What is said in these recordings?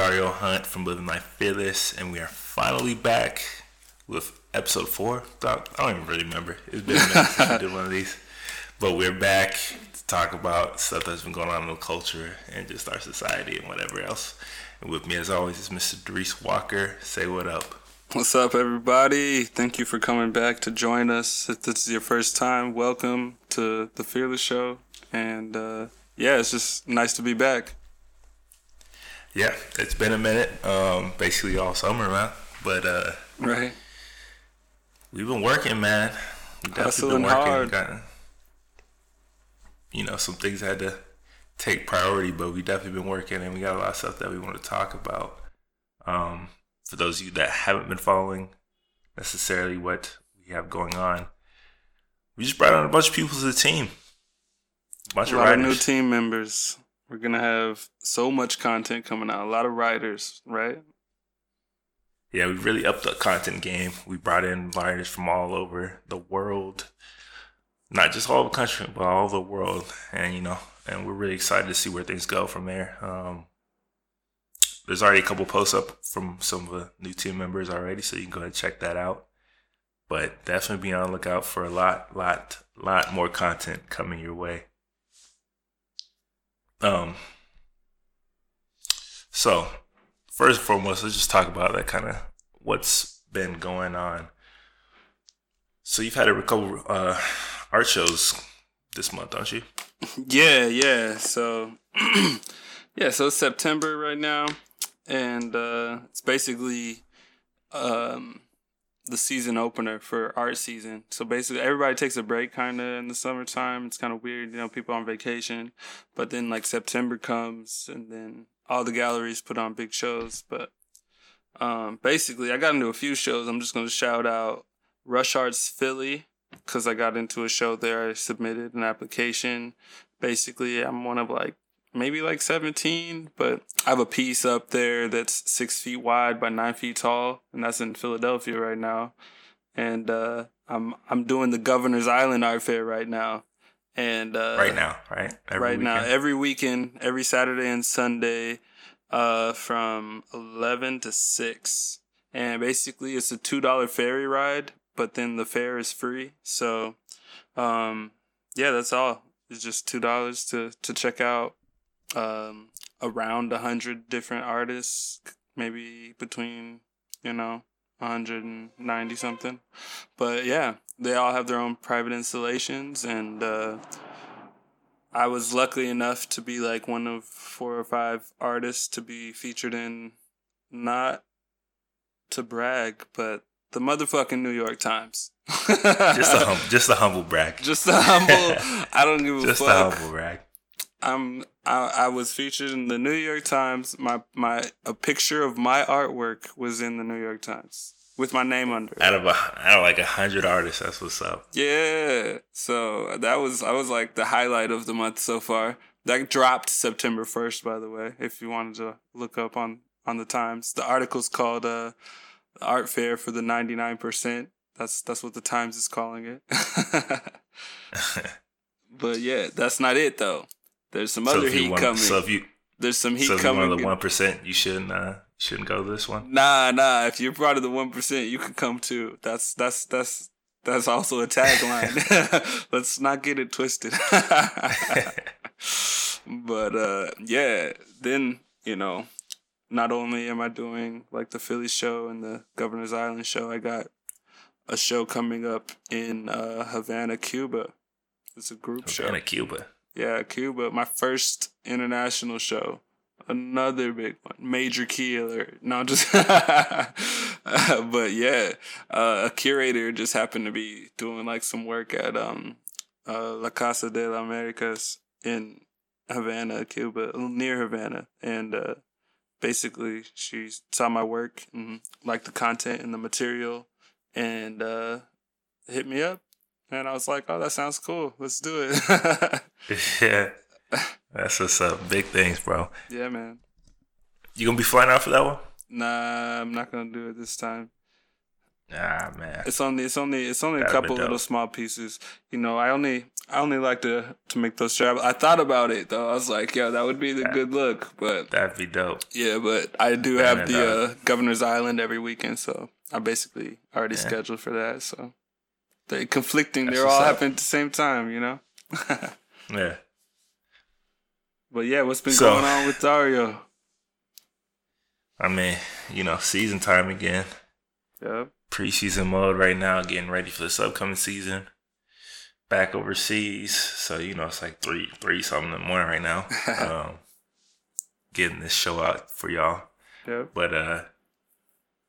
Dario Hunt from Living Life Fearless, and we are finally back with episode four. I don't even really remember. It's been a minute since we did one of these, but we're back to talk about stuff that's been going on in the culture and just our society and whatever else. And with me, as always, is Mr. Dries Walker. Say what up. What's up, everybody? Thank you for coming back to join us. If this is your first time, welcome to the Fearless Show. And uh, yeah, it's just nice to be back. Yeah, it's been a minute, um, basically all summer, man. But uh, right, we've been working, man. We've Hustling hard. Got, you know, some things had to take priority, but we definitely been working, and we got a lot of stuff that we want to talk about. Um, for those of you that haven't been following necessarily what we have going on, we just brought on a bunch of people to the team. A bunch a of, lot of new team members. We're gonna have so much content coming out. A lot of writers, right? Yeah, we really upped the content game. We brought in writers from all over the world, not just all the country, but all the world. And you know, and we're really excited to see where things go from there. Um, there's already a couple posts up from some of the new team members already, so you can go ahead and check that out. But definitely be on the lookout for a lot, lot, lot more content coming your way. Um. So, first and foremost, let's just talk about that kind of what's been going on. So you've had a couple uh, art shows this month, don't you? Yeah, yeah. So, yeah. So it's September right now, and uh, it's basically um, the season opener for art season. So basically, everybody takes a break kind of in the summertime. It's kind of weird, you know, people on vacation. But then like September comes, and then all the galleries put on big shows. But um, basically, I got into a few shows. I'm just to shout out Rush Arts Philly because I got into a show there. I submitted an application. Basically, I'm one of like maybe like 17, but I have a piece up there that's six feet wide by nine feet tall, and that's in Philadelphia right now. And uh, I'm I'm doing the Governor's Island Art Fair right now, and uh, right now, right, every right weekend. now, every weekend, every Saturday and Sunday, uh, from eleven to six, and basically it's a two dollar ferry ride, but then the fare is free. So, um, yeah, that's all. It's just two dollars to to check out um, around a hundred different artists, maybe between you know 190 something. But yeah, they all have their own private installations, and uh, I was lucky enough to be like one of four or five artists to be featured in, not to brag, but the motherfucking New York Times. just a hum- just a humble brag. Just a humble. I don't give a just fuck. Just a humble brag. I'm I, I was featured in the New York Times. My my a picture of my artwork was in the New York Times with my name under it. Out of a, out of like a hundred artists, that's what's up. Yeah. So that was I was like the highlight of the month so far. That dropped September first, by the way. If you wanted to look up on on the Times, the article's called uh, "Art Fair for the 99 percent." That's that's what the Times is calling it. but yeah, that's not it though. There's some so other heat want, coming. So if you there's some heat so coming. one of the one percent, you shouldn't uh, shouldn't go to this one. Nah, nah. If you're part of the one percent, you can come too. That's that's that's that's also a tagline. Let's not get it twisted. but uh, yeah, then you know, not only am I doing like the Philly show and the Governor's Island show, I got a show coming up in uh, Havana, Cuba. It's a group Havana, show. Havana, Cuba. Yeah, Cuba. My first international show. Another big one. Major key alert. No, just. but yeah, uh, a curator just happened to be doing like some work at um, uh, La Casa de las Americas in Havana, Cuba, near Havana, and uh, basically she saw my work and liked the content and the material, and uh, hit me up and I was like, oh, that sounds cool. Let's do it. yeah. That's what's up. Big things, bro. Yeah, man. You gonna be flying out for that one? Nah, I'm not gonna do it this time. Ah man, It's only it's only it's only a That'd be couple little small pieces. You know, I only I only like to to make those travel. I thought about it though. I was like, yeah, that would be the Yeah. good look. But that'd be dope. yeah, but I do have the uh, Governor's Island every weekend, so I basically already Yeah. scheduled for that. So they conflicting. That's They're all happening at the same time. You know. Yeah. but yeah, what's been So- going on with Dario? I mean, you know, season time again. Yeah. Preseason mode right now, getting ready for this upcoming season. Back overseas, so you know it's like three, three something in the morning right now. um, getting this show out for y'all. Yeah. But uh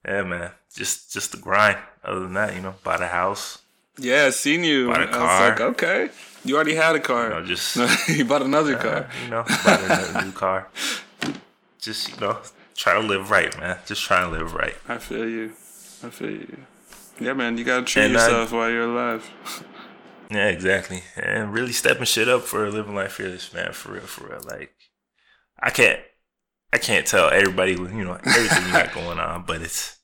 yeah man, just just the grind. Other than that, you know, buy the house. Yeah, I seen you. Bought a I was like, okay, you already had a You car. know, just you bought another uh, car. you know, a new car. Just, you know, try to live right, man. Just try to live right. I feel you. I feel you. Yeah, man, you gotta treat And I- yourself while you're alive. Yeah, exactly. And really stepping shit up for living life fearless, man. For real, for real. Like I can't I can't tell everybody you know, everything you got going on, but it's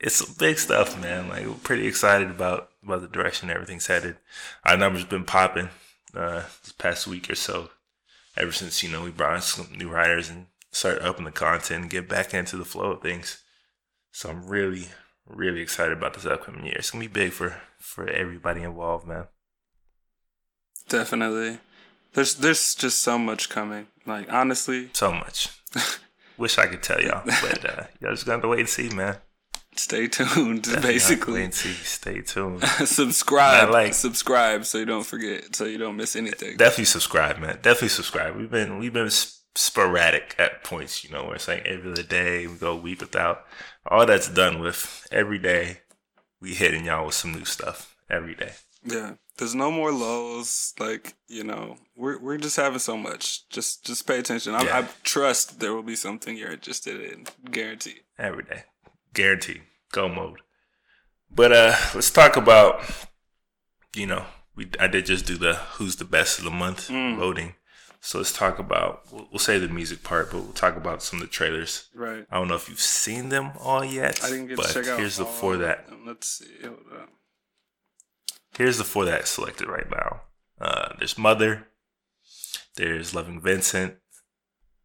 it's some big stuff, man. Like we're pretty excited about about the direction everything's headed. Our numbers been popping uh this past week or so. Ever since, you know, we brought in some new writers and started upping the content and get back into the flow of things. So I'm really, really excited about this upcoming year. It's gonna be big for for everybody involved, man. Definitely. There's there's just so much coming. Like honestly, So much. Wish I could tell y'all, but uh, y'all just gonna wait and see, man. Stay tuned. Definitely have to wait basically. Stay tuned. subscribe. Like- subscribe so you don't forget, so you don't miss anything. Definitely subscribe, man. Definitely subscribe. We've been we've been sporadic at points, you know, where it's like every other day we go a week without. All that's done with every day. We hitting y'all with some new stuff every day. Yeah. There's no more lows. Like you know, we're we're just having so much. Just just pay attention. I, Yeah. I trust there will be something you're interested in. Guaranteed. every day. Guaranteed. Go mode. But uh let's talk about you know, we I did just do the who's the best of the month Mm. voting. So let's talk about we'll, we'll say the music part, but we'll talk about some of the trailers. Right. I don't know if you've seen them all yet. I didn't get but to check out. here's the four that. Let's see. Here's the four that selected right now. Uh there's Mother, there's Loving Vincent,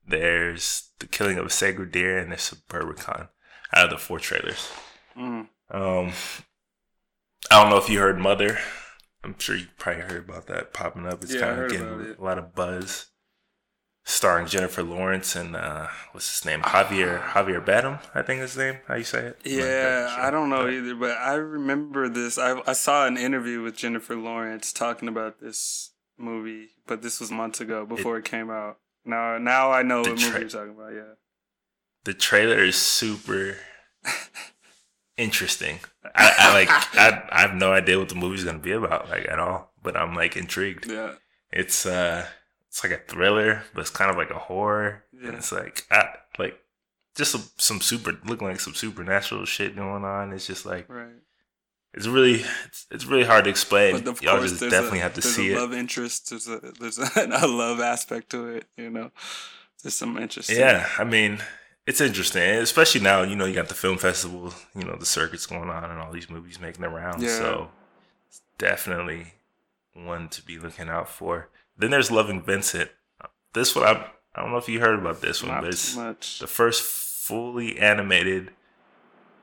there's The Killing of a Sacred Deer, and there's Suburbicon out of the four trailers. Mm. Um, I don't know if you heard Mother. I'm sure you probably heard about that popping up. It's Yeah, kind of getting a lot of buzz. Starring Jennifer Lawrence and uh, what's his name? Javier Javier Bardem, I think his name. How you say it? Yeah, sure. I don't know But either, but I remember this. I I saw an interview with Jennifer Lawrence talking about this movie, but this was months ago before it, came out. Now now I know what movie you're talking about. Yeah. The trailer is super interesting. I, I like. I I have no idea what the movie's gonna be about, like at all. But I'm like intrigued. Yeah. It's uh, it's like a thriller, but it's kind of like a horror. Yeah. And it's like, I, like just some, some super looking like some supernatural shit going on. It's just like Right. it's really it's, it's really hard to explain. But of Y'all course, just definitely a, have to see a it. love interest. There's a there's a, a love aspect to it. You know, there's some interest. Yeah, I mean, it's interesting, especially now. You know, you got the film festival. You know, the circuits going on, and all these movies making the rounds. Yeah. So, it's definitely one to be looking out for. Then there's Loving Vincent. This one, I I don't know if you heard about this one, Not but it's much. the first fully animated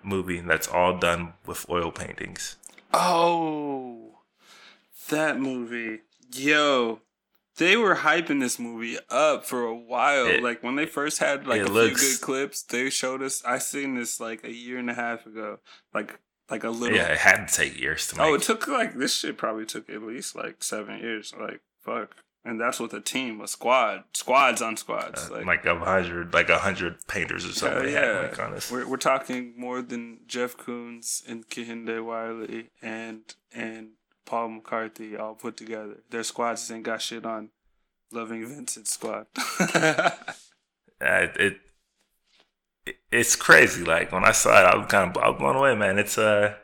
movie that's all done with oil paintings. Oh, that movie. Yo, they were hyping this movie up for a while. It- like when they first had like a looks- few good clips, they showed us. I seen this like a year and a half ago. Like like a little. Yeah, it had to take years to make. Oh, it took like this shit probably took at least like seven years. Like fuck, and that's with a team, a squad, squads on squads. uh, like, like a hundred, like a hundred painters or something. Hell yeah, had, like, on we're we're talking more than Jeff Koons and Kehinde Wiley and and Paul McCarthy all put together. Their squads ain't got shit on Loving Vincent's squad. Uh, it, it it's crazy. Like when I saw it, I was kind of I was blown away, man. It's uh,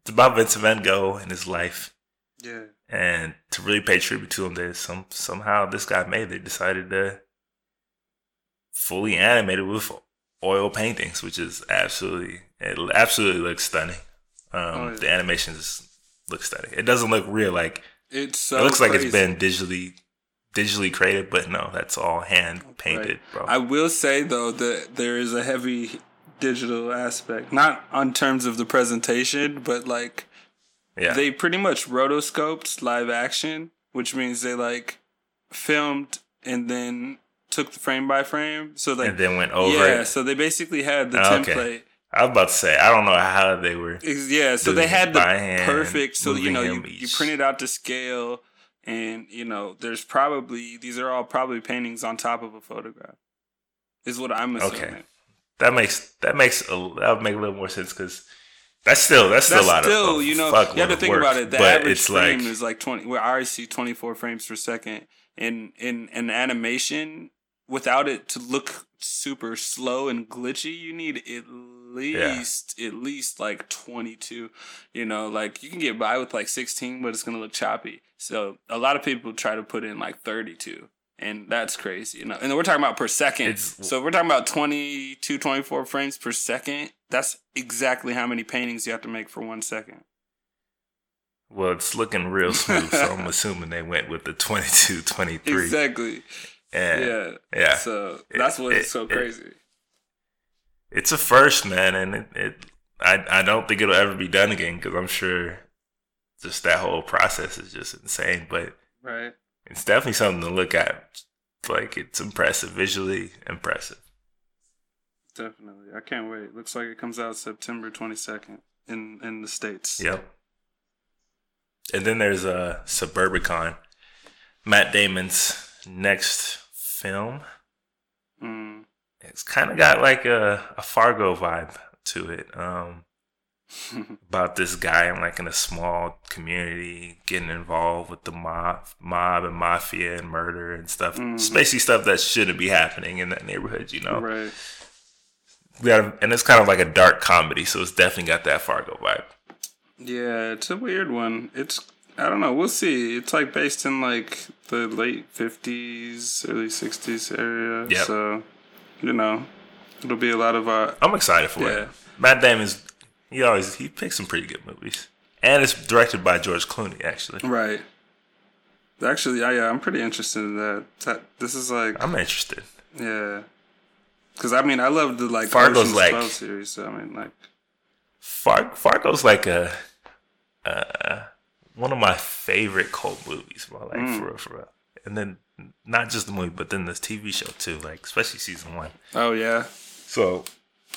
it's about Vincent Van Gogh and his life, yeah, and to really pay tribute to him, there's some somehow this guy made. They decided to fully animate it with oil paintings, which is absolutely it absolutely looks stunning. Um, Oh, yeah. The animation just looks static. It doesn't look real. Like It's so it looks like it's been digitally digitally created, but no, that's all hand painted, bro. I will say though that there is a heavy digital aspect, not on terms of the presentation, but like yeah, they pretty much rotoscoped live action, which means they like filmed and then took the frame by frame. So like and then went over yeah, it. so they basically had the Oh, okay. I was about to say, I don't know how they were. Yeah, so they had the hand, perfect. So you know, you, you each- print it out to scale, and you know, there's probably these are all probably paintings on top of a photograph. Is what I'm assuming. Okay. That makes that makes a, that would make a little more sense because that's still that's still That's a lot still, of, you know, you have to think work, about it. The average it's frame like is like twenty. Well, I see twenty four frames per second. In in an animation, without it to look super slow and glitchy, you need at least at least like twenty two. You know, like you can get by with like sixteen, but it's gonna look choppy. So a lot of people try to put in like thirty two. And that's crazy, you know. And we're talking about per second. It's- so if we're talking about 22, 24 frames per second. That's exactly how many paintings you have to make for one second. well, it's looking real smooth, so I'm assuming they went with the 22, 23. Exactly. And Yeah. yeah. So that's what's It- so it- crazy. It's a first, man, and it, it I I don't think it'll ever be done again because I'm sure just that whole process is just insane. But right. it's definitely something to look at. Like it's impressive, visually impressive. Definitely. I can't wait. Looks like it comes out September 22nd in in the states. Yep. And then there's uh, Suburbicon, Matt Damon's next film. Mm. It's kind of got like a, a Fargo vibe to it. Um, about this guy in like in a small community getting involved with the mob, mob and mafia and murder and stuff, Mhm. spacey stuff that shouldn't be happening in that neighborhood, you know. Right. Yeah, and it's kind of like a dark comedy, so it's definitely got that Fargo vibe. Yeah, it's a weird one. It's I don't know. We'll see. It's like based in like the late 50s, early 60s area. Yep. So, you know, it'll be a lot of uh I'm excited for Yeah. it. Matt Damon's he always he picks some pretty good movies, and it's directed by George Clooney actually. right. Actually, yeah, yeah, I'm pretty interested in that. this is like I'm interested. Yeah. Cause I mean I love the like Fargo's Ocean's like- 12 series. So I mean like Far- Fargo's like a uh, one of my favorite cult movies, bro. Like Mm. for real, for real. And then not just the movie, but then the TV show too. Like especially season one. oh yeah So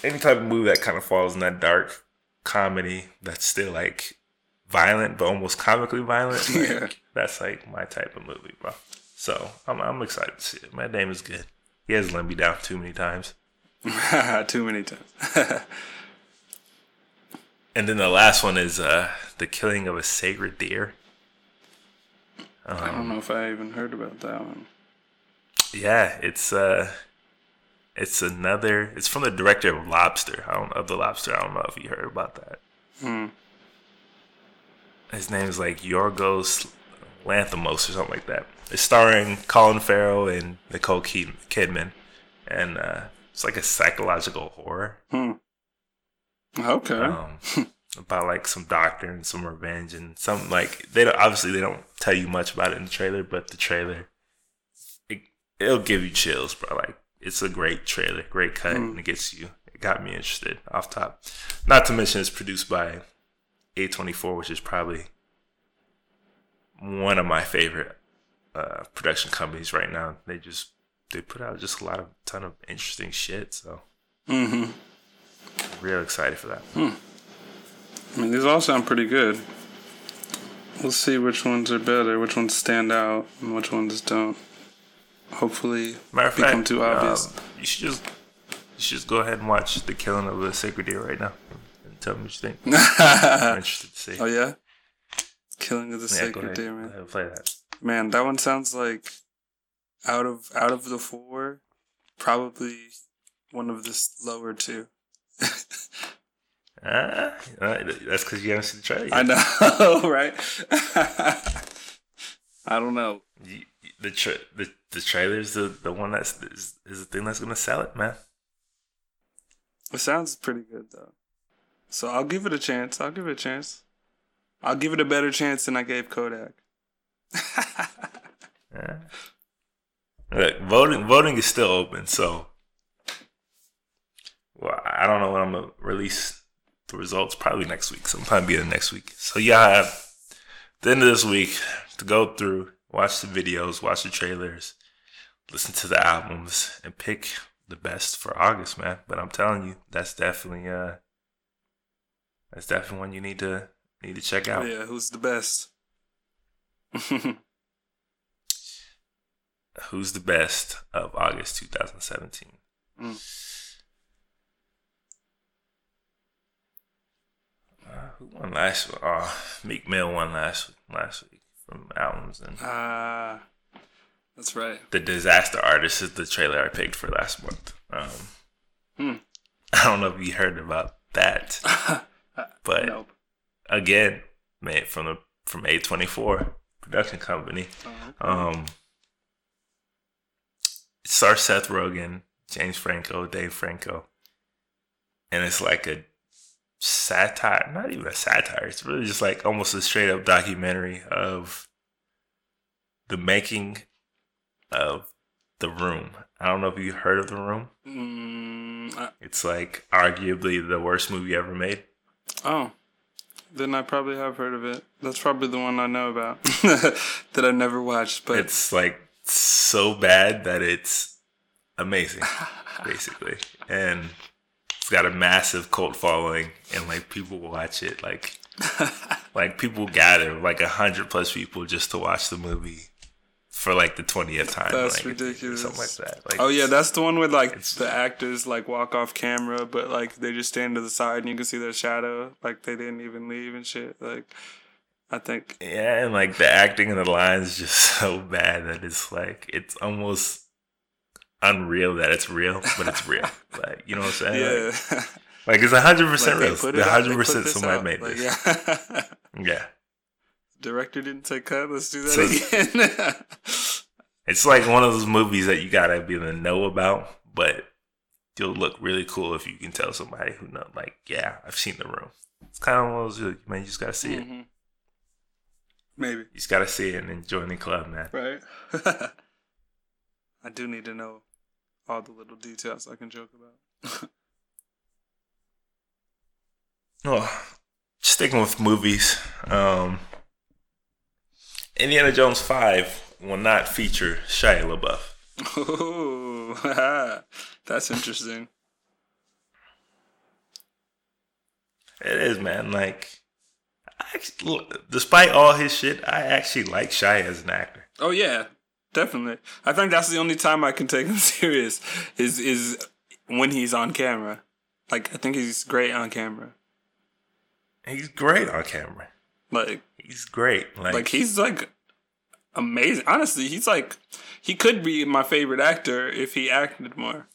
any type of movie that kind of falls in that dark comedy that's still like violent but almost comically violent. like, Yeah. That's like my type of movie, bro. So I'm I'm excited to see it. My name is good. He has let me down too many times. too many times. And then the last one is uh the killing of a sacred deer. I don't know if I even heard about that one. Yeah, it's uh it's another it's from the director of Lobster. I don't of the Lobster. I don't know if you heard about that. Hmm. His name is like Yorgos Lanthimos or something like that. It's starring Colin Farrell and Nicole Kid- Kidman, and uh, it's like a psychological horror Hmm. Okay. um, about like some doctor and some revenge and some like they don't obviously they don't tell you much about it in the trailer, but the trailer it, it'll give you chills, bro. Like it's a great trailer, great cut, Mm. and it gets you. It got me interested off top. Not to mention it's produced by A24, which is probably one of my favorite uh, production companies right now. They just they put out just a lot of ton of interesting shit. So mm-hmm. real excited for that. I mean, these all sound pretty good. We'll see which ones are better, which ones stand out, and which ones don't. Hopefully, Matter become fact, too obvious. um, you should just you should just go ahead and watch the killing of a sacred deer right now and tell me what you think. I'm interested to see. oh yeah, killing of the yeah, sacred deer, man. play that. Man, that one sounds like out of out of the four, probably one of the lower two. Ah, uh, that's because you haven't seen the trailer. Yet. I know, right? I don't know. You- the tra- the the trailer is the, the one that's is, is the thing that's gonna sell it, man. It sounds pretty good though. So I'll give it a chance. I'll give it a chance. I'll give it a better chance than I gave Kodak. yeah. Look, voting voting is still open, so well, I don't know when I'm gonna release the results. Probably next week. Sometime be the next week. So yeah, have the end of this week to go through, watch the videos, watch the trailers, listen to the albums, and pick the best for August, man. But I'm telling you, that's definitely uh that's definitely one you need to need to check out. Yeah, who's the best? who's the best of August 2017? Mm. Who won last week? Oh, Meek Mill won last last week from albums and. Ah, uh, that's right. The Disaster Artist is the trailer I picked for last month. Um, hmm. I don't know if you heard about that, but nope. again, made from the from A24 production company. Oh, okay. Um, it stars Seth Rogen, James Franco, Dave Franco, and it's like a satire, not even a satire. It's really just like almost a straight up documentary of the making of The Room. I don't know if you heard of The Room. Mm, I- it's like arguably the worst movie ever made. Oh, then I probably have heard of it. That's probably the one I know about that I never watched. But it's like so bad that it's amazing, basically, and it's got a massive cult following, and like people watch it, like like people gather like a hundred plus people just to watch the movie for like the twentieth time. That's like, ridiculous. Something like that. Like, oh yeah, that's the one with like the actors like walk off camera, but like they just stand to the side and you can see their shadow, like they didn't even leave and shit. Like I think. Yeah, and like the acting and the lines just so bad that it's like it's almost unreal that it's real, but it's real. like you know what I'm saying? Yeah. Like, like it's hundred percent real. Hundred percent somebody made like, this. Yeah. yeah. Director didn't take cut. Let's do that so, again. it's like one of those movies that you gotta be in the know about, but you'll look really cool if you can tell somebody who know. Like, yeah, I've seen the room. It's kind of one of those man. You just gotta see mm-hmm. it. Maybe you just gotta see it and then join the club, man. Right. I do need to know all the little details I can joke about. oh, sticking with movies, um, Indiana Jones 5 will not feature Shia LaBeouf. Oh, that's interesting. It is, man. Like, actually, despite all his shit, I actually like Shia as an actor. Oh yeah, definitely. I think that's the only time I can take him serious is is when he's on camera. Like I think he's great on camera. He's great on camera. Like he's great. Like, like he's like amazing. Honestly, he's like he could be my favorite actor if he acted more.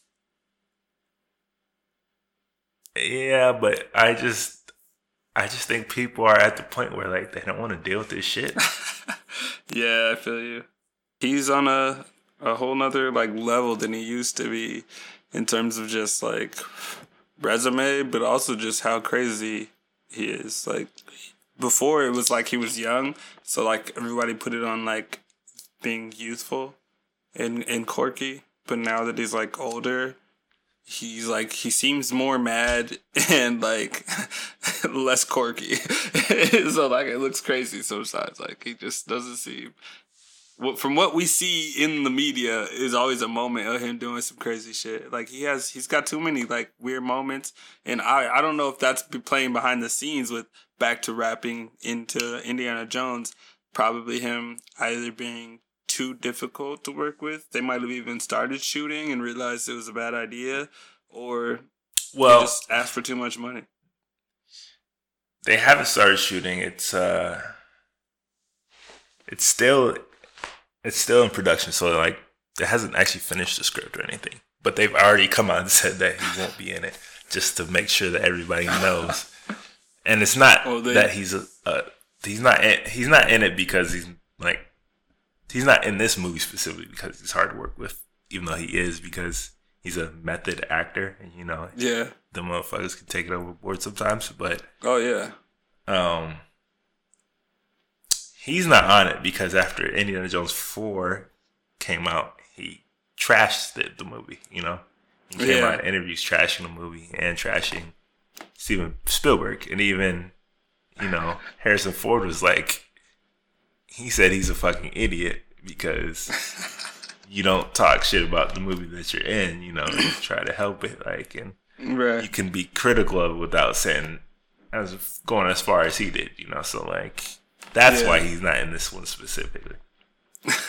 Yeah, but I just I just think people are at the point where like they don't want to deal with this shit. yeah, I feel you he's on a a whole nother like level than he used to be in terms of just like resume, but also just how crazy he is. Like before, it was like he was young, so like everybody put it on like being youthful and and quirky. But now that he's like older, he's like he seems more mad and like less quirky. so like it looks crazy sometimes. Like he just doesn't seem from what we see in the media is always a moment of him doing some crazy shit. Like he has, he's got too many like weird moments, and I I don't know if that's playing behind the scenes with back to rapping into Indiana Jones. Probably him either being too difficult to work with. They might have even started shooting and realized it was a bad idea, or well, just asked for too much money. They haven't started shooting. It's uh, it's still it's still in production, so like it hasn't actually finished the script or anything. But they've already come out and said that he won't be in it, just to make sure that everybody knows. and it's not well, they, that he's a, a he's not in, he's not in it because he's like he's not in this movie specifically because he's hard to work with, even though he is because he's a method actor, and you know, Yeah. the motherfuckers can take it overboard sometimes. But Oh yeah. um, he's not on it because after Indiana Jones four came out, he trashed the, the movie. You know, he came Yeah. out in interviews trashing the movie and trashing Steven Spielberg, and even you know Harrison Ford was like, he said he's a fucking idiot because you don't talk shit about the movie that you're in. You know, you try to help it, like and you can be critical of it without saying as going as far as he did, you know. So like that's Yeah. why he's not in this one specifically.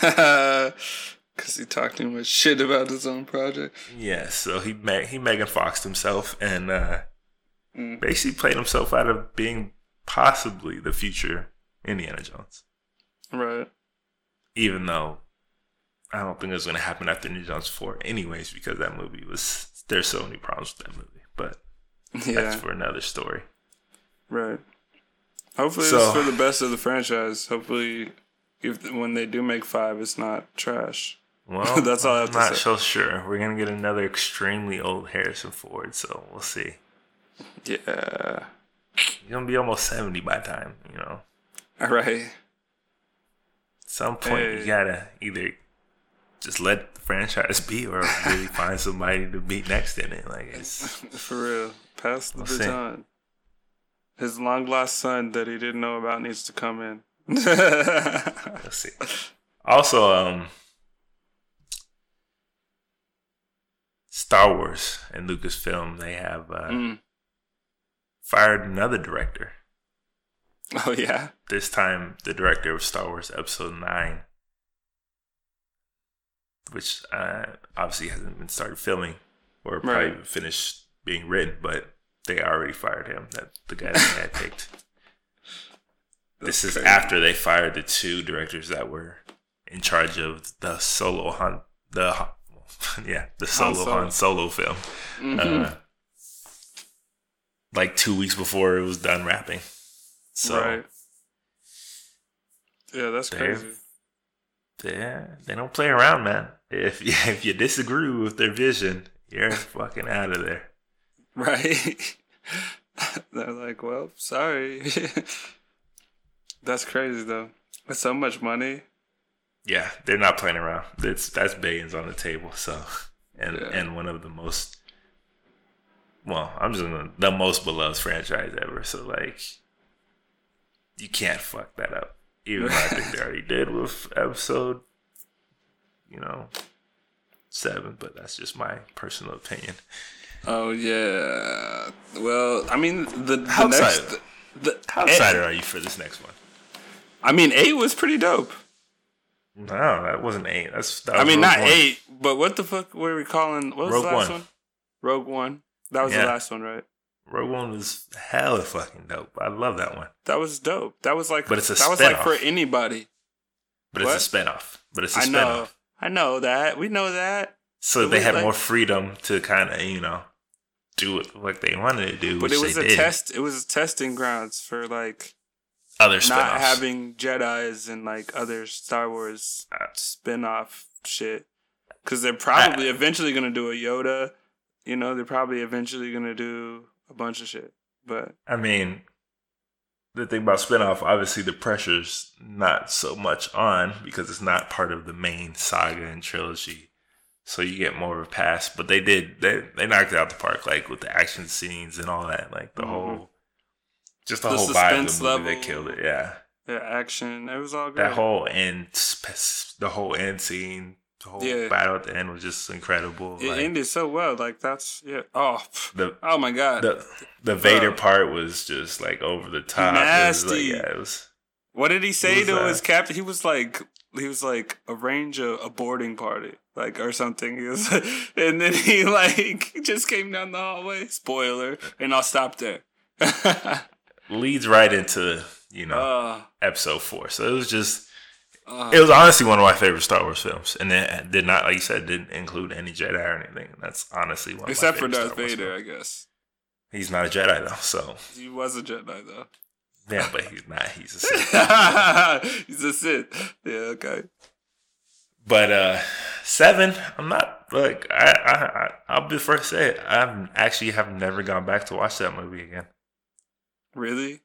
Cause he talked too much shit about his own project. Yeah, so he he Megan Foxed himself and uh, Mm. basically played himself out of being possibly the future Indiana Jones, Right. even though I don't think it was going to happen after Indiana Jones four, anyways, because that movie was there's so many problems with that movie, but Yeah. that's for another story. Right. Hopefully So- it's for the best of the franchise. Hopefully, if when they do make five, it's not trash. Well, That's all I have I'm to not say. so sure. We're gonna get another extremely old Harrison Ford, so we'll see. Yeah. He's gonna be almost seventy by the time, you know. All right. At some point, Hey. you gotta either just let the franchise be, or really find somebody to be next in it. Like it's For real. Pass the We'll baton. His long lost son that he didn't know about needs to come in. let's see. Also, um, Star Wars and Lucasfilm they have uh, Mm. fired another director. Oh yeah. this time the director of Star Wars Episode Nine, which uh, obviously hasn't been started filming or probably Right. finished being written, but they already fired him. That the guy that they had picked. this is crazy. after they fired the two directors that were in charge of the solo Han the yeah the solo Solo. Han Solo film. Mhm. Uh, like two weeks before it was done wrapping. So right. Yeah, that's crazy. Yeah, they don't play around, man. If if you disagree with their vision, you're fucking out of there. Right. They're like, well, sorry. that's crazy though. That's so much money. Yeah, they're not playing around. That's that's billions on the table. So, and Yeah. and one of the most, well, I'm just gonna the most beloved franchise ever. So like, you can't fuck that up. Even though I think they already did with episode, you know, seven. But that's just my personal opinion. Oh yeah. Well, I mean the, the How next excited- the How excited are you for this next one? I mean, eight was pretty dope. No, that wasn't eight. That's that I mean, Rogue not One. eight, but what the fuck were we calling? What was Rogue the last One. one? Rogue One. That was Yeah. the last one, right? Rogue One was hella fucking dope. I love that one. That was dope. That was like, But it's a that was like for anybody. But What? it's a spinoff. But it's a I spinoff. know, I know that. We know that. So But they had like- more freedom to kind of, you know, do like they wanted to do. But which it was a did. test. It was testing grounds for like Other not having Jedi's and like other Star Wars Uh, spin-off shit. Because they're probably eventually gonna do a Yoda. You know, they're probably eventually gonna do a bunch of shit. But I mean, the thing about spinoff, obviously the pressure's not so much on because it's not part of the main saga and trilogy. So you get more of a pass. But they did they they knocked it out the park, like with the action scenes and all that. Like the Mhm. whole just the, The whole vibe of suspense the movie level. that killed it. Yeah. yeah, action. It was all good. That whole end the whole end scene, the whole Yeah. battle at the end was just incredible. it like, ended so well. Like that's yeah. Oh, the oh my god. the the Vader part was just like over the top. Was like, Nasty. yeah, it was What did he say was, to uh, his captain? He was like, he was like, arrange a, a boarding party, like or something. And then he like just came down the hallway. Spoiler, and I'll stop there. leads right into you know uh, episode four. So it was just uh, it was honestly one of my favorite Star Wars films, and it did not like you said didn't include any Jedi or anything. That's honestly one of except for Darth Vader, films. I guess. He's not a Jedi though, so He was a Jedi though. yeah, but he's not. He's a Sith. He's a Sith. Yeah. Okay. But uh seven, I'm not like I, I, I'll be the first to say it. I actually have never gone back to watch that movie again. Really?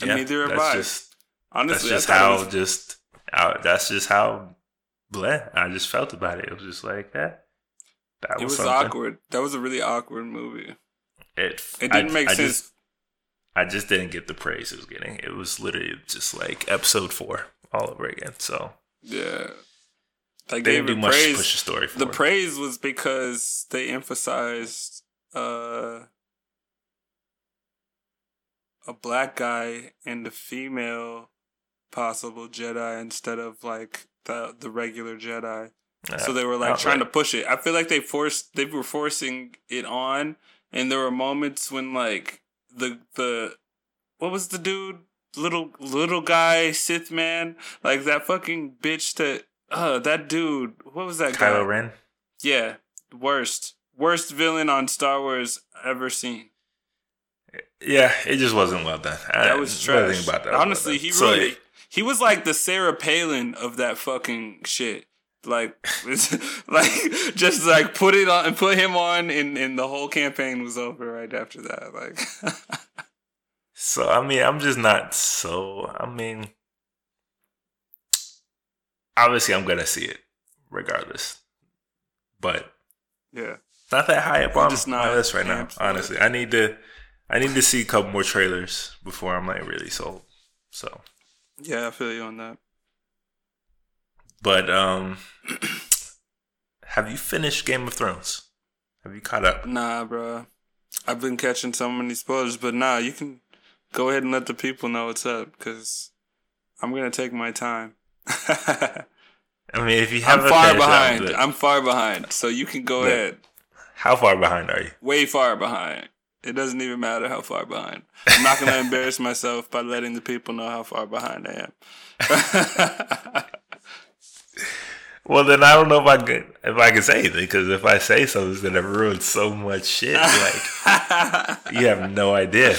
And Yeah, neither have that's I. just Honestly, that's just I how was- just that's just how bleh I just felt about it. It was just like, eh, that it was awkward. That was a really awkward movie. It It didn't I- make I sense. Just, I just didn't get the praise it was getting. It was literally just like episode four all over again. So yeah. Like they didn't do much to praise. push the story The praise was because they emphasized uh, a black guy and a female possible Jedi instead of like the the regular Jedi. So they were like trying to push it. I feel like they forced they were forcing it on, and there were moments when like the the what was the dude little little guy Sith man like that fucking bitch that uh that dude what was that guy? Kylo Ren. yeah worst. Worst villain on Star Wars ever seen. Yeah, it just wasn't well done. I- that was trash. About that. Was well honestly he really he was like the Sarah Palin of that fucking shit. Like like just like put it on put him on and, and the whole campaign was over right after that like. So I mean, I'm just not so. I mean, obviously, I'm gonna see it regardless, but yeah not that high up I'm on just my not list right now. for it. Honestly, I need to, I need to see a couple more trailers before I'm like really sold. So, yeah I feel you on that but um, have you finished Game of Thrones? Have you caught up? nah bro I've been catching so many spoilers but nah you can go ahead and let the people know what's up because I'm gonna take my time. I mean, if you I'm haven't far I'm behind. I'm far behind. So you can go ahead. How far behind are you? Way far behind. It doesn't even matter how far behind. I'm not gonna embarrass myself by letting the people know how far behind I am. Well, then I don't know if I could if I can say anything because if I say something, it's gonna ruin so much shit. Like you have no idea.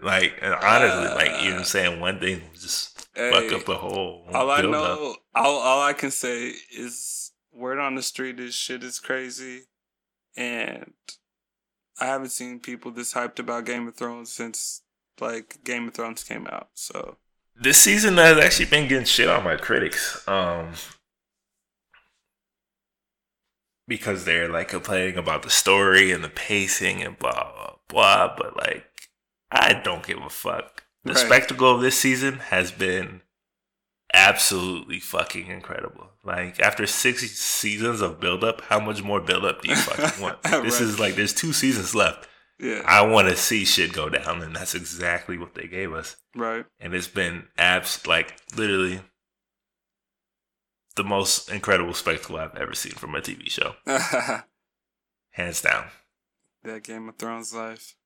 Like honestly, like even saying one thing just fuck Hey, up the whole. all I know, all, all I can say is word on the street is shit is crazy, and I haven't seen people this hyped about Game of Thrones since like Game of Thrones came out. So this season has actually been getting shit on by critics. Um. Because they're like complaining about the story and the pacing and blah blah blah, but like I don't give a fuck. The Right. spectacle of this season has been absolutely fucking incredible. Like after six seasons of build up, how much more build up do you fucking want? This Right. is like there's two seasons left. yeah, I want to see shit go down, and that's exactly what they gave us. right. And it's been abs like literally the most incredible spectacle I've ever seen from a TV show, hands down. that Game of Thrones life.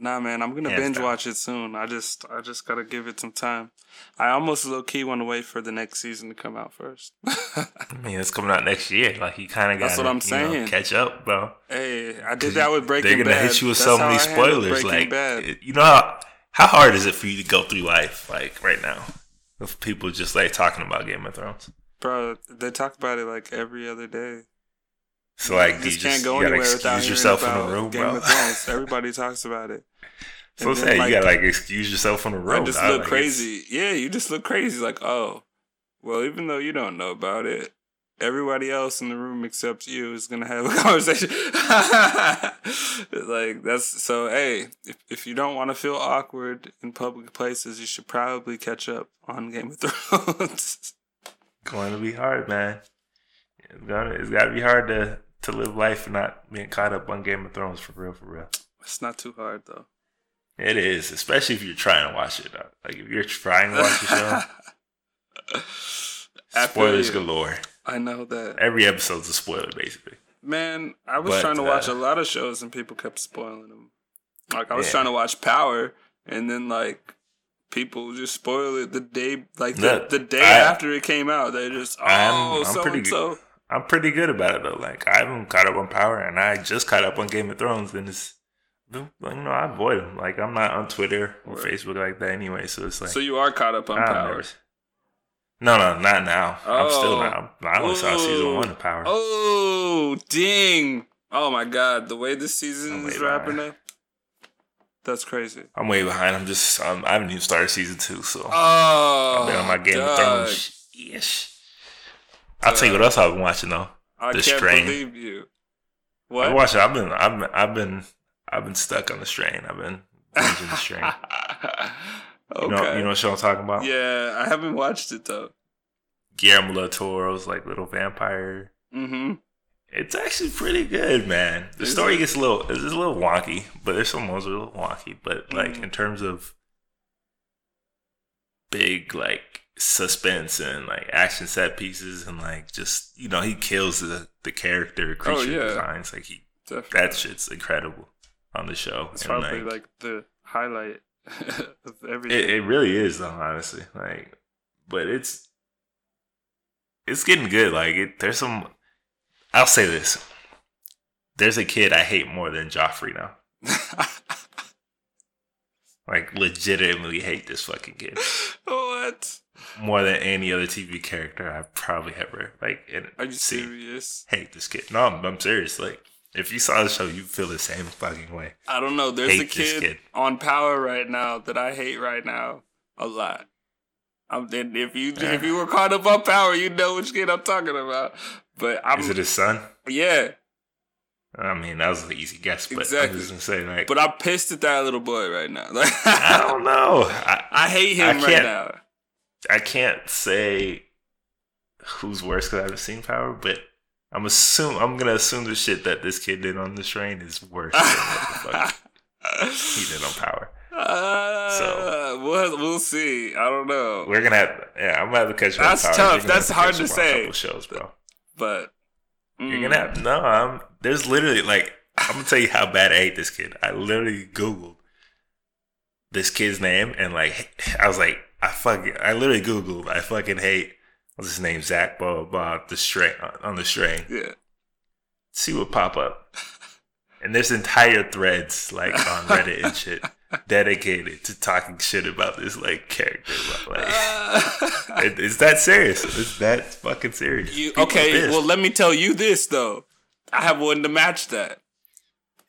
Nah, man, I'm gonna binge watch it soon. I just, I just gotta give it some time. I almost low key want to wait for the next season to come out first. I mean, it's coming out next year. Like you kind of got That's what I'm saying. catch up, bro. hey, I did that with Breaking Bad. They're gonna Bad. hit you with That's so many spoilers. Like, Bad. you know how how hard is it for you to go through life, like right now, with people just like talking about Game of Thrones? bro, they talk about it like every other day. So like, you you just can't go you anywhere without hearing yourself about in the room, Game bro. of Thrones. Everybody talks about it. So And saying like, you gotta like excuse yourself from the room. I just dog. look Like, crazy. Yeah, you just look crazy. Like, oh, well, even though you don't know about it, everybody else in the room except you is gonna have a conversation. like that's so. Hey, if if you don't want to feel awkward in public places, you should probably catch up on Game of Thrones. Going to be hard, man. It's gonna it's gotta be hard to to live life and not being caught up on Game of Thrones for real, for real. it's not too hard though. It is, especially if you're trying to watch it. dog. Like if you're trying to watch the show, spoilers galore. I know that. Every episode's a spoiler, basically. Man, I was But, trying to watch uh, a lot of shows and people kept spoiling them. Like I was Yeah. trying to watch Power and then like people just spoil it the day like the, Look, the day I- after it came out. They just oh I'm- I'm so pretty and so. I'm pretty good about it though. Like I haven't caught up on Power, and I just caught up on Game of Thrones, and it's you know I avoid them. Like I'm not on Twitter or Right. Facebook like that anyway, so it's like So you are caught up on I've Power. never- No, no, not now. I'm still Oh. not. I only saw season one of Power. Oh, ding. Oh my god, the way this season is wrapping up. That's crazy. I'm way behind. I'm just. I'm, I haven't even started season two, so Oh, I've been on my Game of Thrones. Yes. I'll tell you what else I've been watching though. I The can't Strain. believe you. I What? watched. I've been. I've been. I've been. I've been stuck on the strain. I've been binging the strain. okay. You know. You know what show I'm talking about? yeah, I haven't watched it though. Guillermo del Toro's like little vampire. Mm-hmm. It's actually pretty good, man. The Is story it? gets a little. It's a little wonky, but there's some moments a little wonky. But like Mm. in terms of big like suspense and like action set pieces and like just you know he kills the the character oh, creature Oh, yeah. designs like he Definitely. that shit's incredible on the show. It's And, probably like, like, the highlight of everything. It, it really is though, honestly. Like, but it's it's getting good. Like, it, there's some. I'll say this: there's a kid I hate more than Joffrey now. Like, legitimately hate this fucking kid oh, what? more than any other TV character I've probably ever like. In, Are you seen. serious? Hate this kid. No, I'm, I'm serious. Like, if you saw the show, you feel the same fucking way. I don't know. There's a Hate this kid, kid. on Power right now that I hate right now a lot. Um, and if you if you were caught up on Power, you know which kid I'm talking about. But I'm Is it his son? yeah. I mean, that was an easy guess, but Exactly. I'm just gonna say, like, But I'm pissed at that little boy right now. Like, I don't know. I, I hate him I right now. I can't say who's worse because I haven't seen Power, but I'm assume I'm gonna assume the shit that this kid did on the train is worse than what the fuck he did on Power. Uh, So- we'll we'll see. I don't know, We're gonna have, yeah, I'm gonna have to catch you. That's Power. tough. You're That's hard to say. Shows, bro. but You're mm, gonna have no. I'm, there's literally like I'm gonna tell you how bad I hate this kid. I literally googled this kid's name and like I was like I fucking I literally googled I fucking hate what's his name Zach blah blah blah the Strain on the Strain. yeah. see what pop up. And there's entire threads like on Reddit and shit dedicated to talking shit about this like character. Like, it, it's that serious. It's that fucking serious. You okay? Well, let me tell you this though. I have one to match that.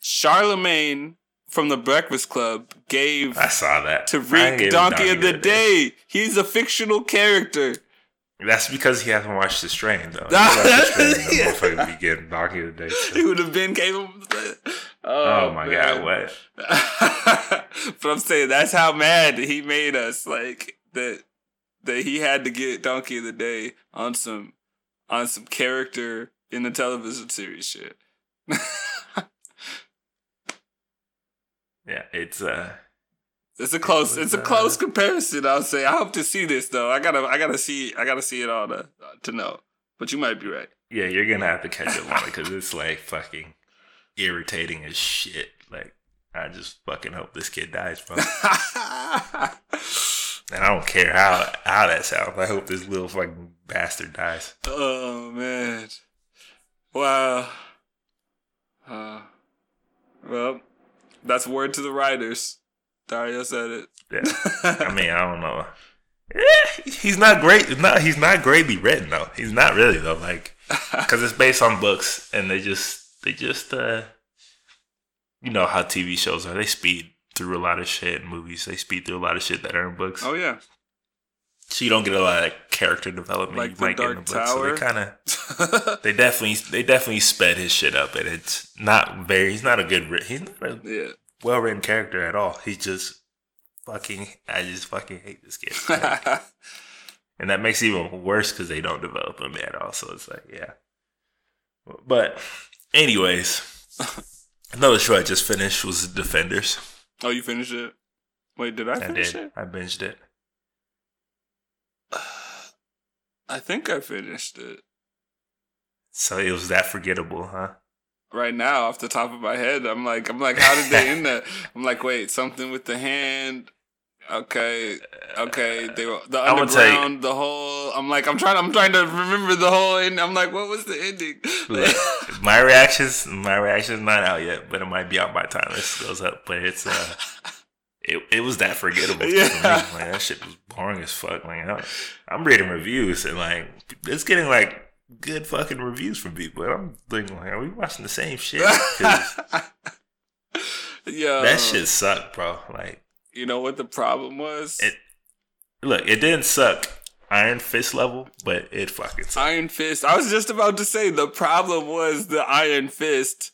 Charlemagne from the Breakfast Club gave I saw that to gave Rick Donkey of the Day. He's a fictional character. That's because he hasn't watched the strain though. If Nah, he watched the strain, the motherfucker be getting Donkey of the Day. He would have been capable. Of that. Oh, oh my man. god, what? but I'm saying that's how mad he made us. Like that that he had to get Donkey of the Day on some on some character in the television series shit. Yeah, it's uh It's a close. was, It's a uh, close comparison. I'll say. I hope to see this though. I gotta. I gotta see. I gotta see it all to to know. But you might be right. yeah, you're gonna have to catch up on it because it's like fucking irritating as shit. Like I just fucking hope this kid dies, bro. And I don't care how how that sounds. I hope this little fucking bastard dies. oh man! Wow. Uh, well, that's word to the writers. Dario said it. Yeah. I mean, I don't know. Yeah, he's not great. No, he's not greatly written though. He's not really though. Like, because it's based on books, and they just they just uh, you know how TV shows are. They speed through a lot of shit in movies. They speed through a lot of shit that are in books. oh yeah. So you don't get a lot of character development Like you The might get in the Dark books. So Tower? they kind of they definitely they definitely sped his shit up, and it's not very. He's not a good. He's not a yeah. well written character at all. He's just fucking. I just fucking hate this kid, and that makes it even worse because they don't develop him at all. So it's like, yeah. But, anyways, another show I just finished was Defenders. oh, you finished it. Wait, did I I finish did. it? I binged it. I think I finished it. So it was that forgettable, huh? right now off the top of my head. I'm like, I'm like, how did they end that? I'm like, wait, something with the hand. Okay, okay. They were the I'm gonna you- underground, the whole. I'm like, I'm trying, I'm trying to remember the whole. And I'm like, what was the ending? Look, my reactions, my reaction's not out yet, but it might be out by the time this goes up. But it's uh, it it was that forgettable. Yeah. Yeah, like, that shit was boring as fuck. Like I'm, I'm reading reviews and like it's getting like good fucking reviews from people. And I'm thinking like, are we watching the same shit? yeah, that shit sucked, bro. Like You know what the problem was? it. Look, it didn't suck Iron Fist level, but it fucking sucked. Iron Fist. I was just about to say the problem was the Iron Fist.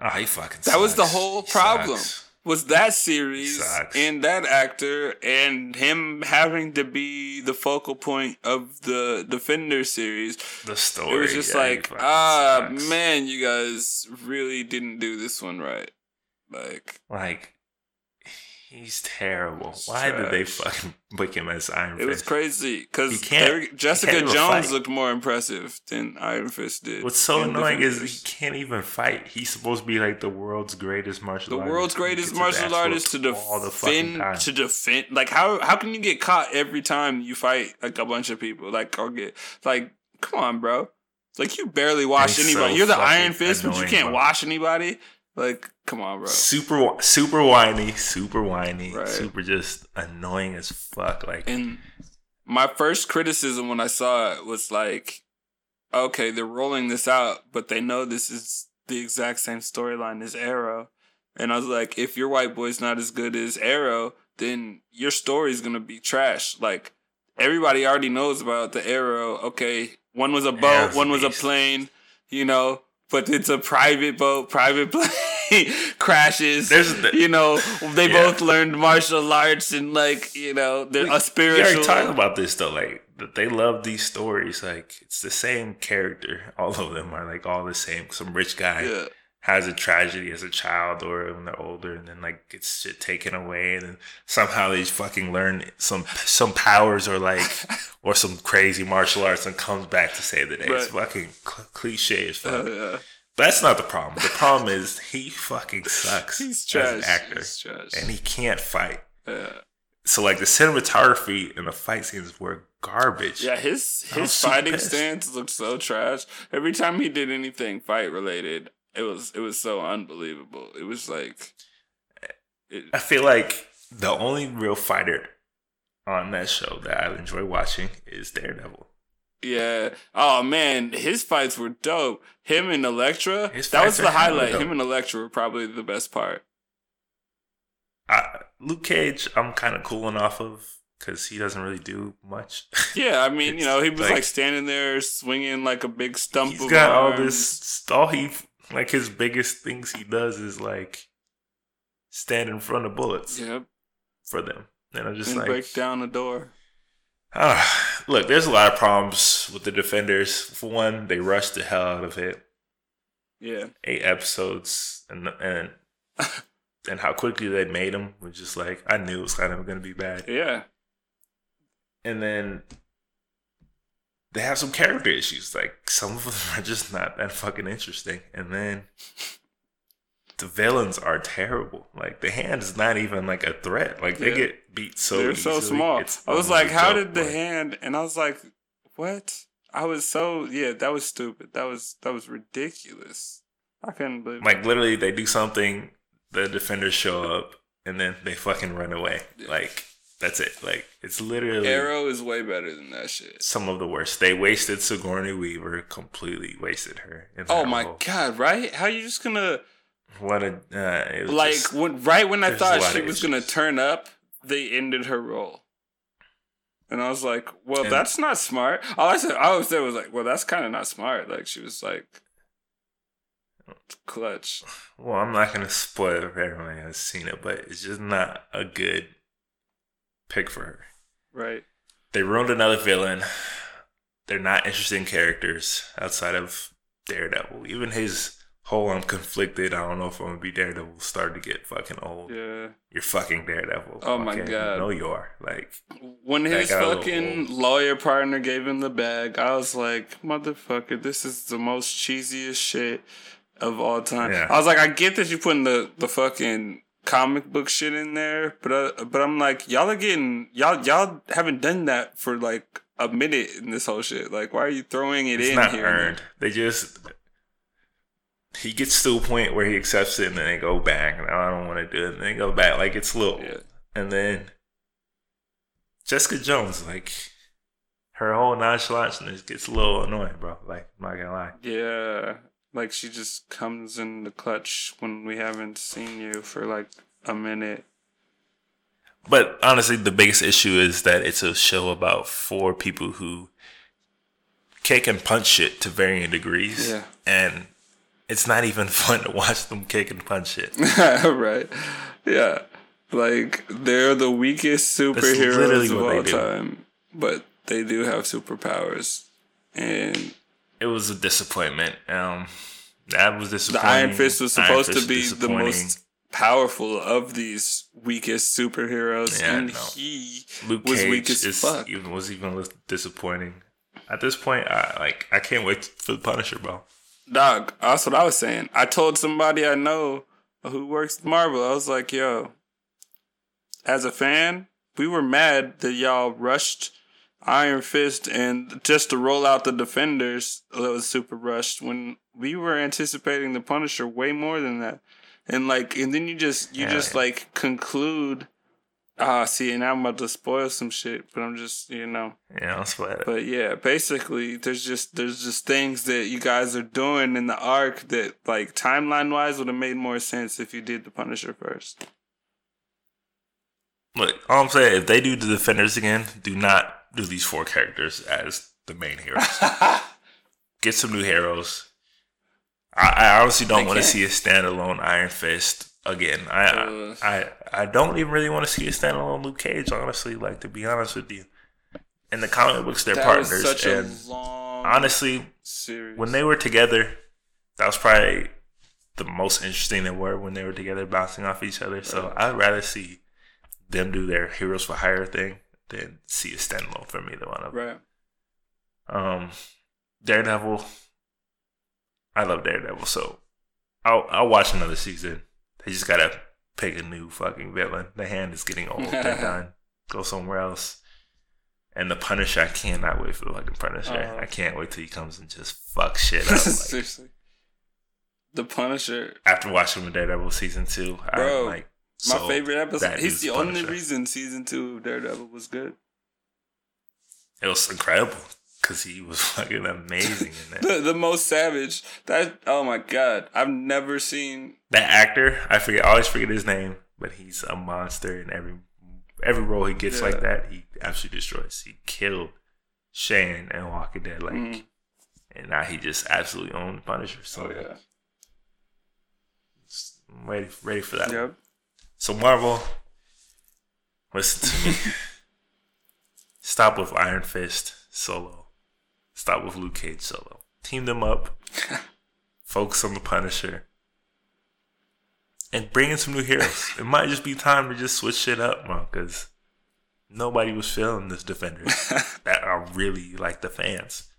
Oh, he fucking. That was the sucks. whole He problem. sucks. Was that series Sucks. and that actor and him having to be the focal point of the Defender series? The story. It was just yeah, like, ah, sucks. man, you guys really didn't do this one right. Like, Like, he's terrible. It's Why did they trash. fucking book him as Iron Fist? it was crazy because Jessica he can't even Jones fight. looked more impressive than Iron Fist did. What's so annoying is he can't even fight. He's supposed to be like the world's greatest martial artist. the artist. world's greatest martial artist to the defend time. to defend like how how can you get caught every time you fight like a bunch of people like or get like come on bro it's like you barely wash anybody so you're the Iron Fist but you can't bro. wash anybody like come on bro. Super, super whiny, super whiny, Right. super just annoying as fuck. Like, and my first criticism when I saw it was like okay they're rolling this out but they know this is the exact same storyline as Arrow. And I was like if your white boy's not as good as Arrow then your story's gonna be trash. Like everybody already knows about the Arrow. Okay one was a boat Arrow's one was a plane you know but it's a private boat private plane crashes There's the- you know they Yeah. both learned martial arts and like you know they're we, a we spiritual already talked about this though. Like, that they love these stories. Like, it's the same character. All of them are like all the same. Some rich guy yeah has a tragedy as a child or when they're older and then like gets shit taken away and then somehow they fucking learn some some powers or like or some crazy martial arts and comes back to save the day. It's fucking cl- cliche as fuck. Uh, yeah. That's not the problem. The problem is he fucking sucks He's as an actor He's trash. and he can't fight. yeah. So like the cinematography and the fight scenes were garbage. yeah, his his fighting stance looked so trash. Every time he did anything fight related, it was it was so unbelievable. It was like, it, I feel like the only real fighter on that show that I enjoy watching is Daredevil. yeah. Oh man, his fights were dope. Him and Elektra, that was the highlight. dope. Him and Elektra were probably the best part. I, Luke Cage, I'm kind of cooling off of because he doesn't really do much. Yeah, I mean, you know, he was like, like- standing there swinging like a big stump. He's of got all this. All he like his biggest things he does is like stand in front of bullets Yep, for them, and I'm just and like, break down the door. ah, look, there's a lot of problems with the defenders. For one, they rushed the hell out of it. Yeah, Eight episodes, and and and how quickly they made them was just like I knew it was kind of going to be bad. yeah. and then they have some character issues. Like some of them are just not that fucking interesting. And then the villains are terrible. Like the hand is not even like a threat. Like they Yeah. get beat so They're so small. It's I was like, how did the Like, hand? And I was like, what? I was so yeah, that was stupid. That was that was ridiculous. I couldn't believe. it. Like literally, they do something. The defenders show up, and then they fucking run away. Yeah. Like that's it. Like it's literally Arrow is way better than that shit. some of the worst. They wasted Sigourney Weaver. Completely wasted her. in Oh my god! Right? How you just gonna What a uh, it was like just- when right when I thought she was gonna turn up, they ended her role. And I was like, well, And- that's not smart. All I said, I always said was like, well, that's kind of not smart. Like she was like, clutch. Well, I'm not gonna spoil it for everyone has seen it, but it's just not a good pick for her. Right. They ruined another villain. They're not interesting characters outside of Daredevil. Even his whole I'm conflicted, I don't know if I'm gonna be Daredevil started to get fucking old. Yeah. You're fucking Daredevil. Oh my God. No you are. Like When his got a little fucking lawyer partner gave him the bag, I was like, motherfucker, this is the most cheesiest shit of all time. Yeah. I was like, I get that you're putting the, the fucking comic book shit in there, but uh, but I'm like, y'all are getting y'all y'all haven't done that for like a minute in this whole shit. Like, why are you throwing it it's in not here? earned. They just he gets to a point where he accepts it and then they go back and I don't want to do it and then they go back. Like it's little Yeah. and then Jessica Jones, like her whole nonchalance gets a little annoying, bro. Like, I'm not gonna lie. Yeah, like she just comes in the clutch when we haven't seen you for like a minute. But honestly, the biggest issue is that it's a show about four people who kick and punch shit to varying degrees. Yeah. And it's not even fun to watch them kick and punch shit. right. Yeah. Like they're the weakest superheroes of all time, but they do have superpowers. And It was a disappointment. Um, that was disappointing. the. Iron Fist was supposed Fist to be the most powerful of these weakest superheroes, Yeah, and no. he Luke was Cage weak as is fuck. even was even less disappointing. At this point, I like I can't wait for the Punisher, bro. Dog, that's what I was saying. I told somebody I know who works at Marvel. I was like, yo, as a fan, we were mad that y'all rushed Iron Fist and just to roll out the Defenders, that was super rushed when we were anticipating the Punisher way more than that. And like, and then you just, you Yeah, just like conclude, ah, see, and I'm about to spoil some shit, but I'm just, you know. Yeah, I'll spoil it. But yeah, basically, there's just there's just things that you guys are doing in the arc that, like, timeline wise, would have made more sense if you did the Punisher first. Look, all I'm saying, if they do the Defenders again, do not do these four characters as the main heroes. Get some new heroes. I, I honestly don't want to see a standalone Iron Fist again. I, Uh. I I don't even really want to see a standalone Luke Cage. Honestly, like to be honest with you, in the comic books, they're partners, and honestly, series. when they were together, that was probably the most interesting they were when they were together, bouncing off each other. So I'd rather see them do their heroes for hire thing than see a standalone from either one of them. right, Um, Daredevil, I love Daredevil, so I'll I'll watch another season. They just gotta pick a new fucking villain. The hand is getting old. They're done. Go somewhere else. And the Punisher, I cannot wait for the fucking Punisher. Uh-huh. I can't wait till he comes and just fuck shit up. Like, seriously, the Punisher, after watching the Daredevil season two, Bro, I'm like, my so favorite episode. He's the only reason season two of Daredevil was good. It was incredible because he was fucking amazing in that. The, the most savage. That oh my god, I've never seen. that actor, I forget, I always forget his name, but he's a monster in every every role he gets Yeah. like that. He absolutely destroys. He killed Shane and Walking Dead, like, Mhm. and now he just absolutely owned the Punisher. So Oh yeah. I'm ready, ready for that. Yep. So Marvel, listen to me. Stop with Iron Fist solo. Stop with Luke Cage solo. Team them up. Focus on the Punisher. And bring in some new heroes. it might just be time to just switch shit up, bro, because nobody was feeling this Defenders that are really like the fans.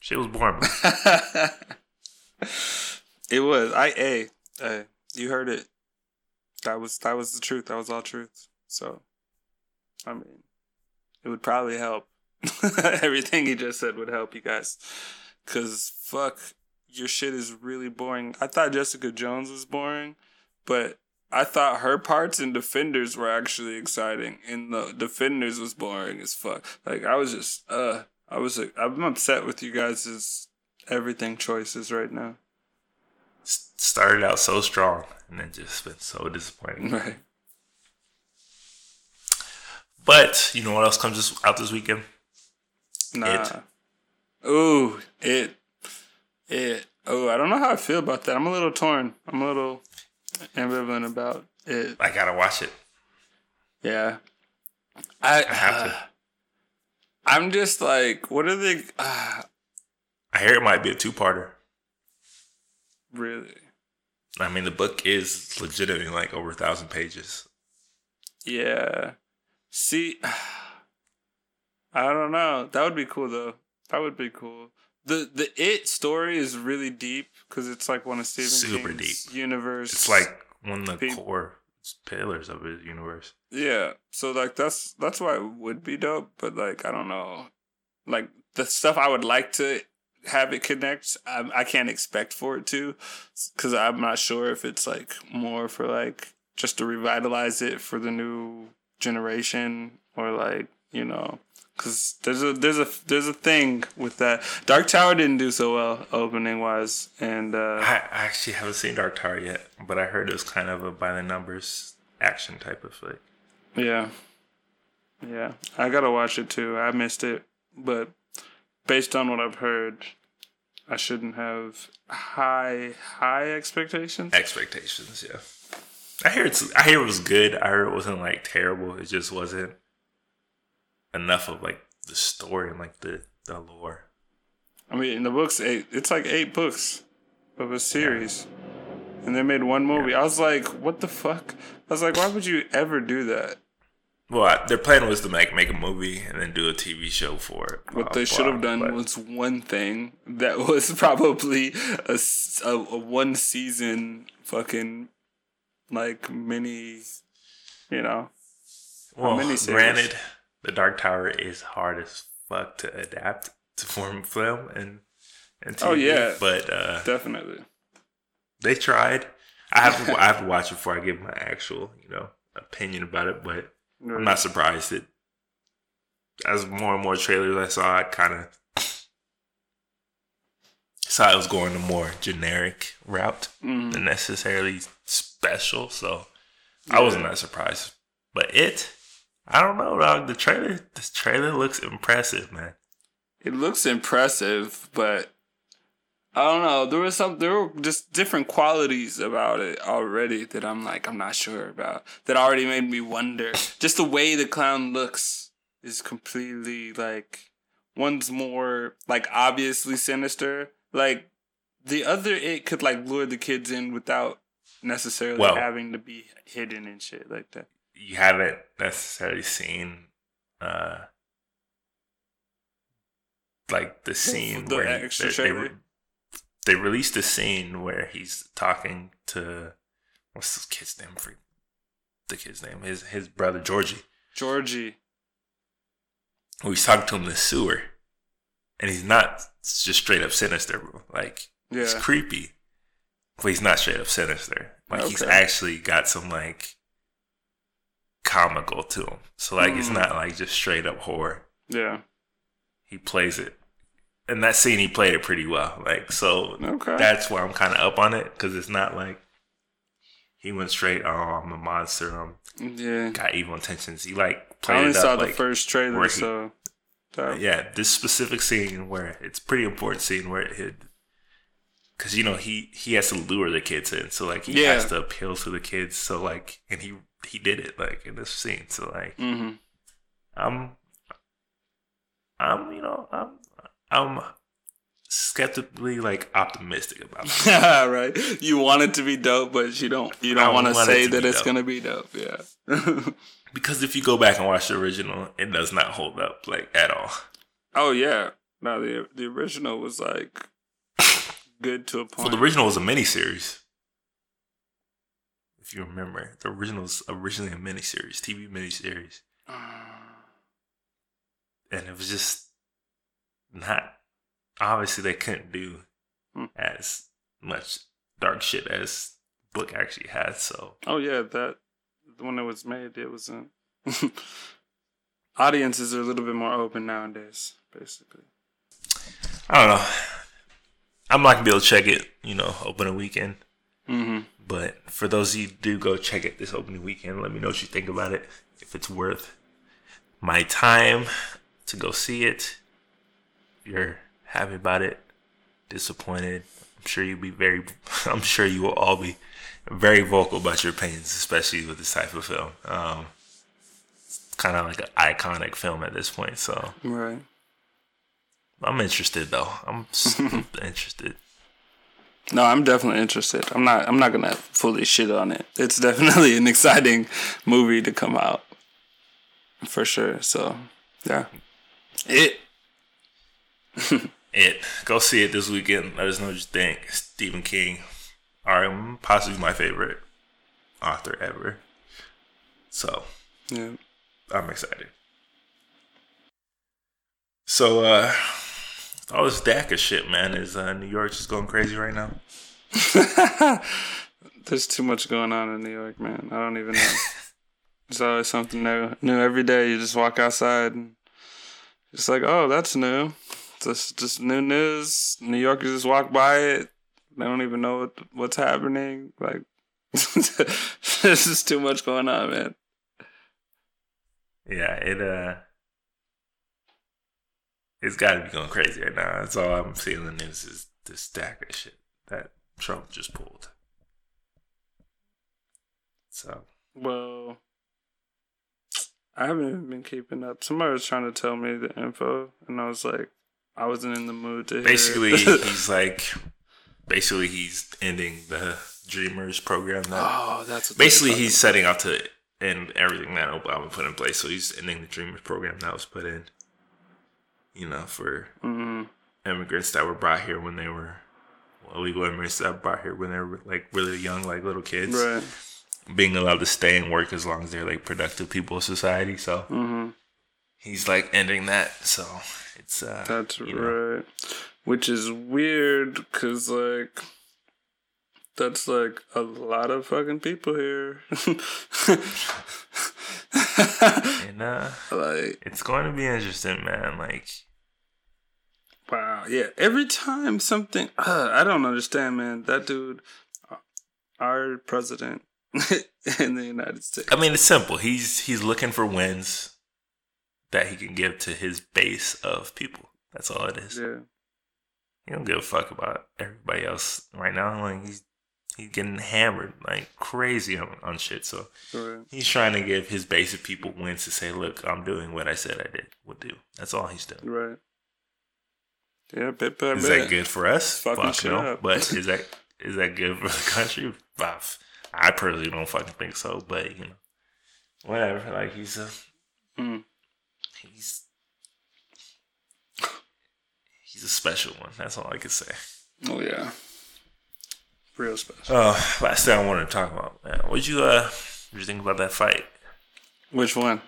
Shit was boring, bro. it was. I a. Hey, you heard it. That was that was the truth. That was all truth. So, I mean, it would probably help. Everything he just said would help you guys. Cause fuck, your shit is really boring. I thought Jessica Jones was boring, but I thought her parts in Defenders were actually exciting, and the Defenders was boring as fuck. Like I was just, uh, I was, like, I'm upset with you guys' everything choices right now. Started out so strong and then just been so disappointing. Right. But you know what else comes this, out this weekend? Nah. Ooh, it, it. Oh, I don't know how I feel about that. I'm a little torn. I'm a little ambivalent about it. I gotta watch it. Yeah. I, I have to. I'm just like, what are they? Uh, I hear it might be a two-parter. Really? I mean, the book is legitimately like over a thousand pages. Yeah. See, I don't know. That would be cool though. That would be cool. The the it story is really deep because it's like one of Stephen Super King's deep. universe. It's like one of the Pe- core pillars of his universe. yeah. So like that's that's why it would be dope. But like I don't know, like the stuff I would like to have it connect. I, I can't expect for it to, because I'm not sure if it's like more for like just to revitalize it for the new generation or like you know because there's a there's a there's a thing with that. Dark Tower didn't do so well opening wise, and uh, I, I actually haven't seen Dark Tower yet, but I heard it was kind of a by the numbers action type of flick. yeah, yeah, I gotta watch it too. I missed it, but based on what I've heard, I shouldn't have high high expectations. Expectations, yeah. I hear it's I hear it was good. I heard it wasn't like terrible. It just wasn't enough of like the story and like the the lore. I mean, in the books, eight. It's like eight books of a series, and they made one movie. I was like, what the fuck? I was like, why would you ever do that? Well, I, their plan was to make make a movie and then do a TV show for it. What Blah, they should have done but- was one thing that was probably a a one season fucking like mini, you know. well, granted, the Dark Tower is hard as fuck to adapt to form film and and TV, Oh, yeah. but uh, Definitely. they tried. I have to I have to watch it before I give my actual you know opinion about it, but I'm not surprised that as more and more trailers I saw, I kind of saw it was going a more generic route Mhm. than necessarily special. So I wasn't that surprised. But it, I don't know, dog. The trailer, this trailer looks impressive, man. It looks impressive, but I don't know. There was some there were just different qualities about it already that I'm like I'm not sure about. That already made me wonder. Just the way the clown looks is completely like one's more like obviously sinister. Like the other it could like lure the kids in without necessarily Well- having to be hidden and shit like that. You haven't necessarily seen, uh, like the scene the where he- extra they, they, they released a scene where he's talking to what's this kid's name? For the kid's name, his his brother Georgie. Georgie. he's talking to him in the sewer, and he's not just straight up sinister, bro. Like he's creepy, but he's not straight up sinister. Like he's actually got some like comical to him. So like it's Mm. not like just straight up horror. Yeah. He plays it, and that scene he played it pretty well. Like so, Okay. that's why I'm kind of up on it because it's not like he went straight. Oh, I'm a monster. I'm yeah. got evil intentions. He like I played only it up saw the first trailer, he- so that- yeah, this specific scene where it's pretty important scene where it hit. because you know he he has to lure the kids in, so like he Yeah. has to appeal to the kids. So like, and he he did it like in this scene. So like, Mhm. I'm I'm you know I'm I'm skeptically like optimistic about it. right. You want it to be dope, but you don't. You don't want to it say that it's dope. gonna be dope. Yeah. because if you go back and watch the original, it does not hold up like at all. oh yeah. No, the the original was like good to a Well, point. the original was a miniseries. If you remember, the original was originally a miniseries, TV miniseries, uh. and it was just not. Obviously, they couldn't do Hmm. as much dark shit as book actually had. So oh yeah, that the when it was made, it wasn't. Audiences are a little bit more open nowadays, basically. I don't know. I'm not gonna be able to check it, you know, opening weekend. Mm-hmm. But for those of you who do go check it this opening weekend, let me know what you think about it. If it's worth my time to go see it. You're happy about it, disappointed. I'm sure you'll be very I'm sure you will all be very vocal about your opinions, especially with this type of film. Um it's kind of like an iconic film at this point, so Right. I'm interested though. I'm interested. No, I'm definitely interested. I'm not. I'm not gonna fully shit on it. It's definitely an exciting movie to come out, for sure. So, yeah, it. It. Go see it this weekend. Let us know what you think. Stephen King, all right, possibly my favorite author ever. So Yeah. I'm excited. So uh all this DACA shit, man, is uh, New York just going crazy right now? There's too much going on in New York, man. I don't even know. It's always something new. New every day. You just walk outside and it's like, oh, that's new. Just just new news. New Yorkers just walk by it. They don't even know what what's happening. Like this is too much going on, man. Yeah, it uh it's gotta be going crazy right now. That's all I'm feeling is is this DACA shit that Trump just pulled. So Well I haven't been keeping up. Somebody was trying to tell me the info and I was like I wasn't in the mood to basically he's like basically he's ending the Dreamers program that Oh, that's what basically he's setting out to end everything that Obama put in place. So he's ending the Dreamers program that was put in, you know, for Mhm. immigrants that were brought here when they were illegal immigrants that were brought here when they were like really young, like little kids, Right. being allowed to stay and work as long as they're like productive people of society. So Mhm. He's like ending that. So it's uh, That's you know, right. Which is weird because, like, that's like a lot of fucking people here. and uh, like, it's going to be interesting, man. Like wow. Yeah. Every time something, uh, I don't understand, man. That dude, uh, our president in the United States. I mean, it's simple. He's he's looking for wins that he can give to his base of people. That's all it is. Yeah. He don't give a fuck about everybody else right now. Like he's he's getting hammered like crazy on, on shit. So Right. he's trying to give his base of people wins to say, look, I'm doing what I said I did would do. That's all he's doing. Right. Yeah, bit by Is bit. that good for us? Fucking Fuck no. up. But is that is that good for the country? I personally don't fucking think so. But you know, whatever. Like he's a Mm. He's he's a special one. That's all I could say. Oh yeah. Real special. Oh, last thing I wanted to talk about, man. What'd you uh, what you think about that fight? Which one?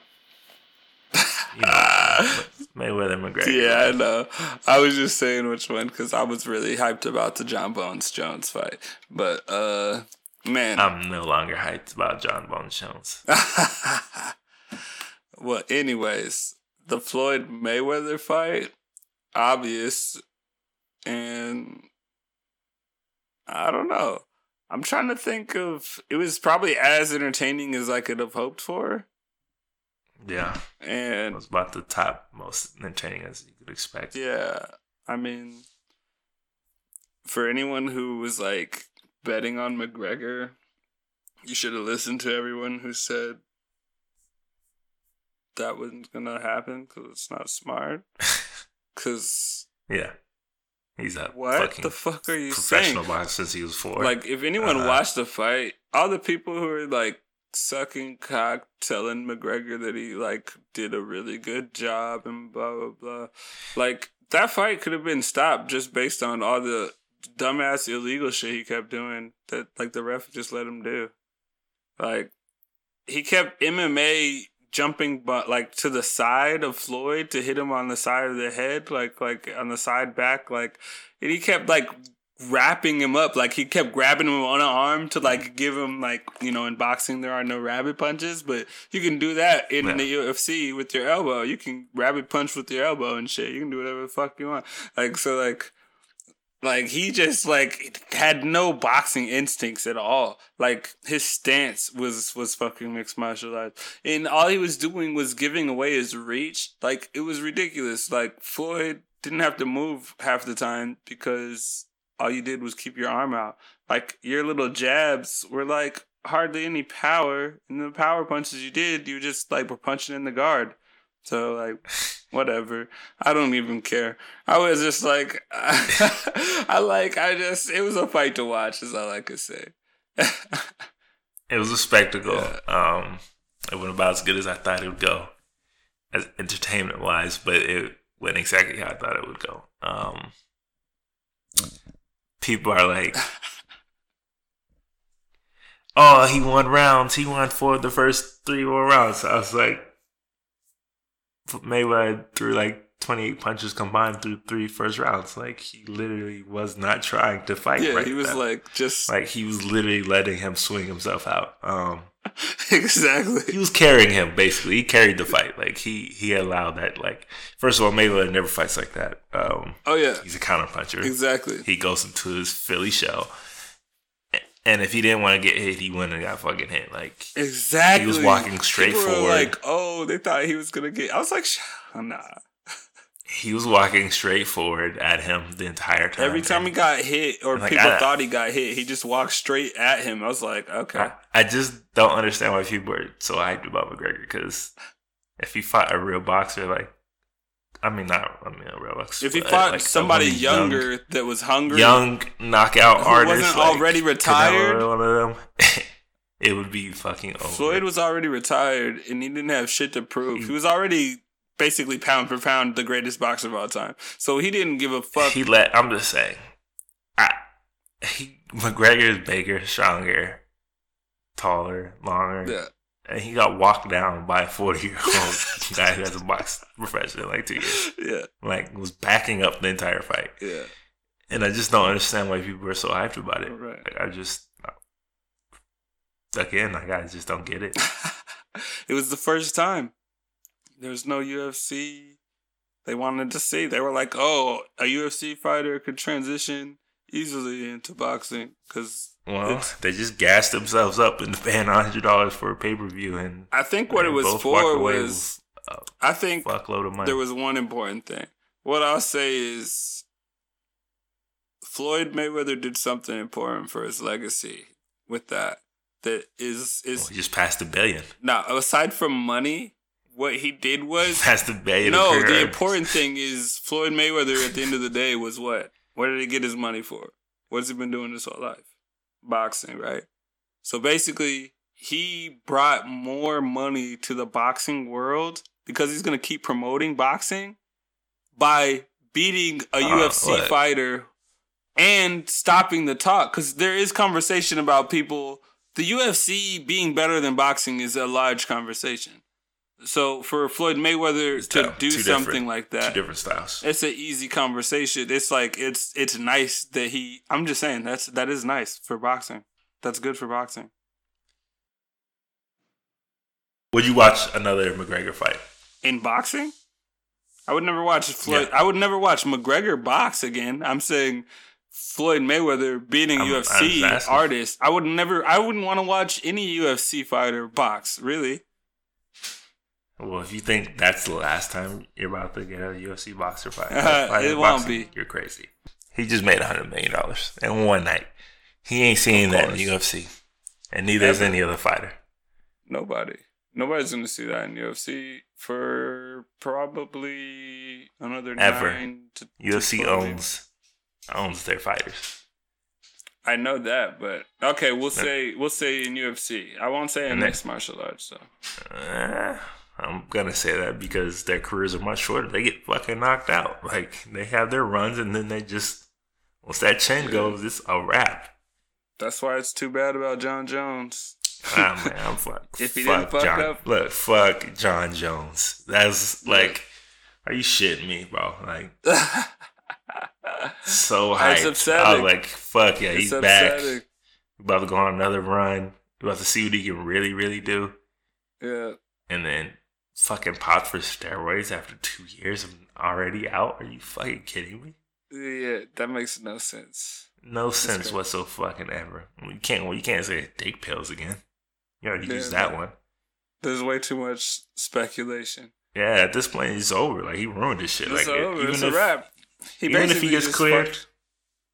You know, Mayweather McGregor. Yeah, I know. I was just saying which one because I was really hyped about the Jon Bones Jones fight. But uh man, I'm no longer hyped about Jon Bones Jones. well, anyways, the Floyd Mayweather fight, obvious, and I don't know. I'm trying to think of. It was probably as entertaining as I could have hoped for, Yeah, And it was about the top most entertaining as you could expect. Yeah, I mean, for anyone who was like betting on McGregor, you should have listened to everyone who said that wasn't gonna happen because it's not smart. Because Yeah, he's a what the fuck are you professional saying? boxer since he was four. Like, if anyone Uh-huh. watched the fight, all the people who were like sucking cock, telling McGregor that he like did a really good job and blah blah blah, like that fight could have been stopped just based on all the dumbass illegal shit he kept doing that like the ref just let him do. Like he kept MMA jumping but like to the side of Floyd to hit him on the side of the head, like like on the side back, like and he kept like wrapping him up. Like he kept grabbing him on an arm to like give him like you know in boxing there are no rabbit punches, but you can do that in Yeah. the UFC with your elbow. You can rabbit punch with your elbow and shit. You can do whatever the fuck you want. Like so like like he just like had no boxing instincts at all. Like his stance was was fucking mixed martial arts, and all he was doing was giving away his reach. Like it was ridiculous. Like Floyd didn't have to move half the time because all you did was keep your arm out. Like your little jabs were like hardly any power, and the power punches you did, you just like were punching in the guard. So like whatever. I don't even care. I was just like I like I just it was a fight to watch is all I could say. it was a spectacle. Um, it went about as good as I thought it would go, as entertainment wise, but it went exactly how I thought it would go. Um, people are like, "Oh, he won rounds. He won four of the first three more rounds." I was like, Mayweather threw like 28 punches combined through three first rounds. Like he literally was not trying to fight. yeah, right he was then. like just like he was literally letting him swing himself out. Um, exactly. He was carrying him basically. He carried the fight. Like he he allowed that. Like first of all, Mayweather never fights like that. Um, oh yeah, he's a counter puncher. Exactly. He goes into his Philly shell. And if he didn't want to get hit, he wouldn't have got fucking hit. Like exactly, he was walking straight People were forward. Like, oh, they thought he was gonna get. I was like, nah. he was walking straight forward at him the entire time. Every time And he got hit or Like, people I- thought he got hit, he just walked straight at him. I was like, okay. I, I just don't understand why people are so hyped about McGregor. Because if he fought a real boxer, like I mean, not I mean boxer. if he fought like, somebody someone young- younger that was hungry, young knockout Who artist, wasn't like already retired? of them, it would be fucking over. Floyd was already retired and he didn't have shit to prove. He was already basically pound for pound the greatest boxer of all time. So he didn't give a fuck. He let. I'm just saying. I, he McGregor is bigger, stronger, taller, longer, yeah. And he got walked down by a 40 year old guy who hasn't boxed professionally in like two years. Yeah. Like was backing up the entire fight, Yeah. and I just don't understand why people are so hyped about it. Right. Like I just. Again, like I just don't get it. it was the first time. There was no UFC. They wanted to see. They were like, "Oh, a UFC fighter could transition easily into boxing." Because Well, they just gassed themselves up and paying hundred dollars for a pay per view, and I think what it was for was, I think fuckload of money. there was one important thing. What I'll say is, Floyd Mayweather did something important for his legacy with that. That is is Well, he just passed a billion. now aside from money, what he did was Passed a billion. No, the important thing is Floyd Mayweather at the end of the day was what? What did he get his money for? What's he been doing his whole life? Boxing, right? So basically, he brought more money to the boxing world because he's going to keep promoting boxing by beating a Uh, UFC what? fighter and stopping the talk because there is conversation about people the UFC being better than boxing is a large conversation. So for Floyd Mayweather It's to do something like Two that, different styles. it's an easy conversation. It's like it's it's nice that he. I'm just saying that's that is nice for boxing. That's good for boxing. Would you watch another McGregor fight? In boxing, I would never watch Floyd. Yeah. I would never watch McGregor box again. I'm saying Floyd Mayweather beating I'm- UFC artist. I would never. I wouldn't want to watch any UFC fighter box. Really. Well, if you think that's the last time you're about to get a UFC boxer fight, Uh, fight it won't boxing, be. You're crazy. He just made hundred million dollars in one night. He ain't seeing that in the UFC, and neither is any other fighter. Nobody. Nobody's going to see that in UFC for probably another Ever. nine to to UFC 12 owns owns their fighters. I know that, but okay, we'll say we'll say in UFC. I won't say in mixed martial arts. So Uh, I'm gonna say that because their careers are much shorter. They get fucking knocked out. Like they have their runs, and then they just once that chin goes, it's a wrap. that's why it's too bad about Jon Jones. Ah man, I'm fuck. If he fuck didn't fuck John, up- look, fuck Jon Jones. That's like, are you shitting me, bro? Like so hyped. That's I was like, fuck yeah, he's it's back. About to go on another run. About to see what he can really, really do. Yeah, and then fucking popped for steroids after two years of already out. Are you fucking kidding me? yeah, that makes no sense. No sense crazy. whatsoever fucking ever. You can't well, you can't say dick pills again. You already Yeah, used that no. one. There's way too much speculation. Yeah, at this point it's over. Like he ruined this shit. It's like over. even It's if a wrap. He even if he gets cleared-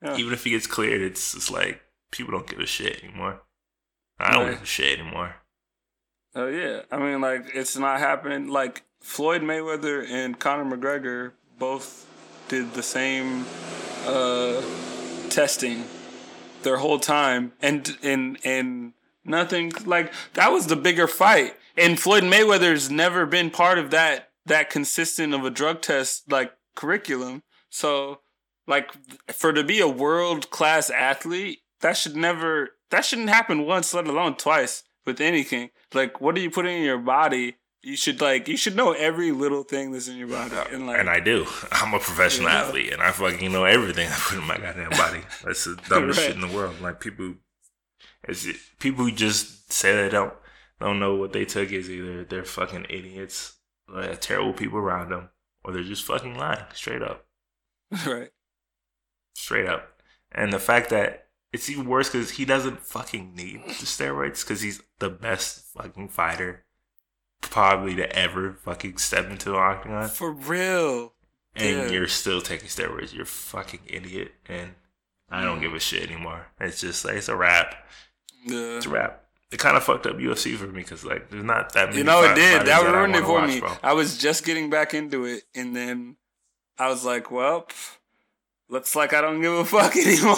Yeah. even if he gets cleared, it's just like people don't give a shit anymore. I don't Right. give a shit anymore. Oh yeah, I mean, like it's not happening. Like Floyd Mayweather and Conor McGregor both did the same uh, testing their whole time, and and and nothing like that was the bigger fight. And Floyd Mayweather's never been part of that that consistent of a drug test like curriculum. So like for to be a world class athlete, that should never that shouldn't happen once, let alone twice with anything. Like what are you putting in your body? You should like you should know every little thing that's in your body. Uh, and like And I do. I'm a professional Yeah. athlete, and I fucking know everything I put in my goddamn body. That's the dumbest Right. shit in the world. Like people, it's people who just say they don't. don't know what they took is either they're fucking idiots, like terrible people around them, or they're just fucking lying straight up, right. straight up. And the fact that it's even worse because he doesn't fucking need the steroids because he's the best fucking fighter probably to ever fucking step into the octagon. For real. and Yeah. you're still taking steroids. You're fucking idiot, and I don't give a shit anymore. It's just like it's a wrap. Yeah. It's a wrap. It kind of fucked up UFC for me because like there's not that many. You know, it did. That ruined it for watch, me. bro. I was just getting back into it, and then I was like, well, pff, looks like I don't give a fuck anymore.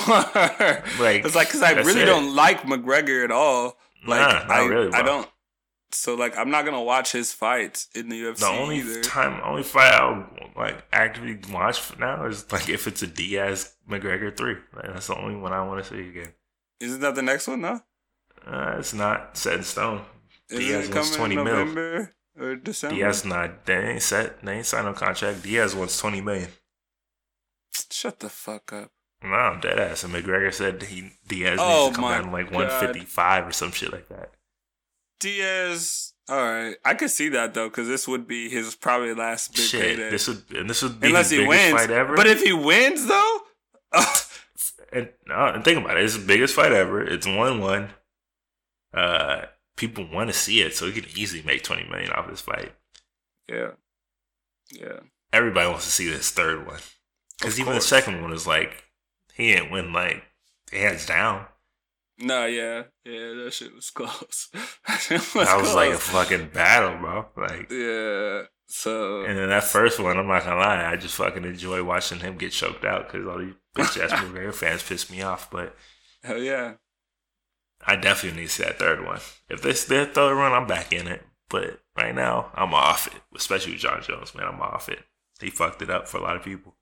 Like, it's like, because I really it. don't like McGregor at all. Like, Nah, I, really, I don't. So, like, I'm not going to watch his fights in the UFC The only either. time, only fight I'll like actively watch for now is like if it's a Diaz McGregor three. Like, that's the only one I want to see again. Isn't that the next one, though? Uh, it's not set in stone. Isn't Diaz wants coming 20 in mil. Or December? Diaz not. They ain't set. They ain't signed no contract. Diaz wants twenty million. Shut the fuck up. No, I'm dead ass. And McGregor said he Diaz Oh needs to come down like God. 155 or some shit like that. Diaz. All right, I could see that though, because this would be his probably last big shit, payday. this would and this would be Unless his he biggest wins. fight ever. But if he wins, though, and, uh, and think about it, it's the biggest fight ever. It's one one. Uh, people want to see it, so he can easily make 20 million off this fight. yeah, yeah, Everybody wants to see this third one because even the second one is like he didn't win like hands down. no, yeah, yeah, that shit was close. that shit That was like a fucking battle, bro. Like. yeah. So And then that first one, I'm not gonna lie, I just fucking enjoy watching him get choked out because all these bitch ass McGregor fans piss me off. But hell yeah, I definitely need to see that third one. If this their third one, I'm back in it. But right now, I'm off it. Especially with Jon Jones, man, I'm off it. He fucked it up for a lot of people.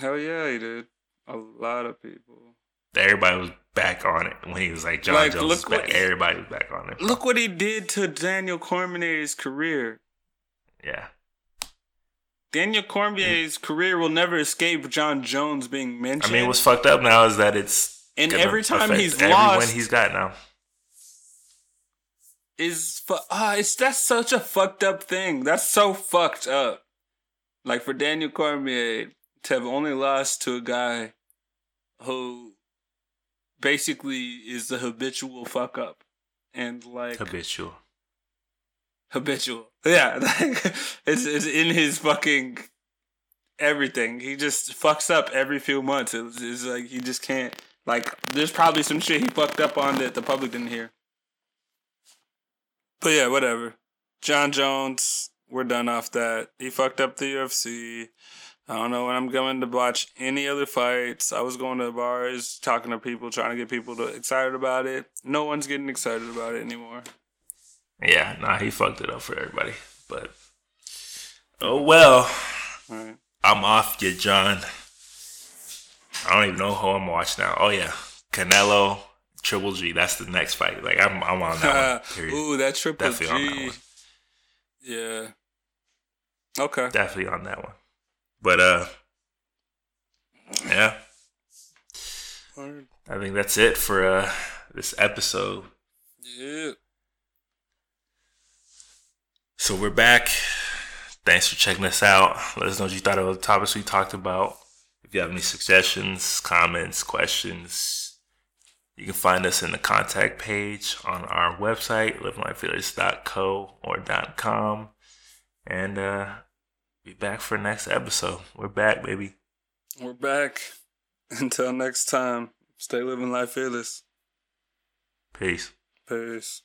Hell yeah, he did. A lot of people. Everybody was back on it when he was like Jon Like, Jones. look back. he- Everybody was back on it. Look what he did to Daniel Cormier's career. Yeah, Daniel Cormier's career will never escape Jon Jones being mentioned. I mean, what's fucked up now is that it's And every time he's every lost- he's got now. is fu- ah, it's that's such a fucked up thing. That's so fucked up. Like for Daniel Cormier to have only lost to a guy who basically is the habitual fuck up and like Habitual. habitual. Yeah, like it's it's in his fucking everything. He just fucks up every few months. It's, it's like he just can't. Like there's probably some shit he fucked up on that the public didn't hear. But yeah, whatever. Jon Jones, we're done off that. He fucked up the UFC. I don't know when I'm going to watch any other fights. I was going to bars, talking to people, trying to get people to excited about it. No one's getting excited about it anymore. Yeah, nah, he fucked it up for everybody. But oh well. Right. I'm off you, Jon. I don't even know who I'm watching now. Oh yeah, Canelo, Triple G. That's the next fight. Like I'm, I'm on that one. Period. Ooh, that triple Definitely on that G. one. Yeah. Okay. Definitely on that one. But uh, yeah, Word. I think that's it for uh this episode. Yeah. So we're back. Thanks for checking us out. Let us know what you thought of the topics we talked about. If you have any suggestions, comments, questions, you can find us in the contact page on our website, livinglifevillage.co or .com. And uh be back for next episode. We're back, baby. We're back. Until next time, stay living life fearless. Peace. Peace.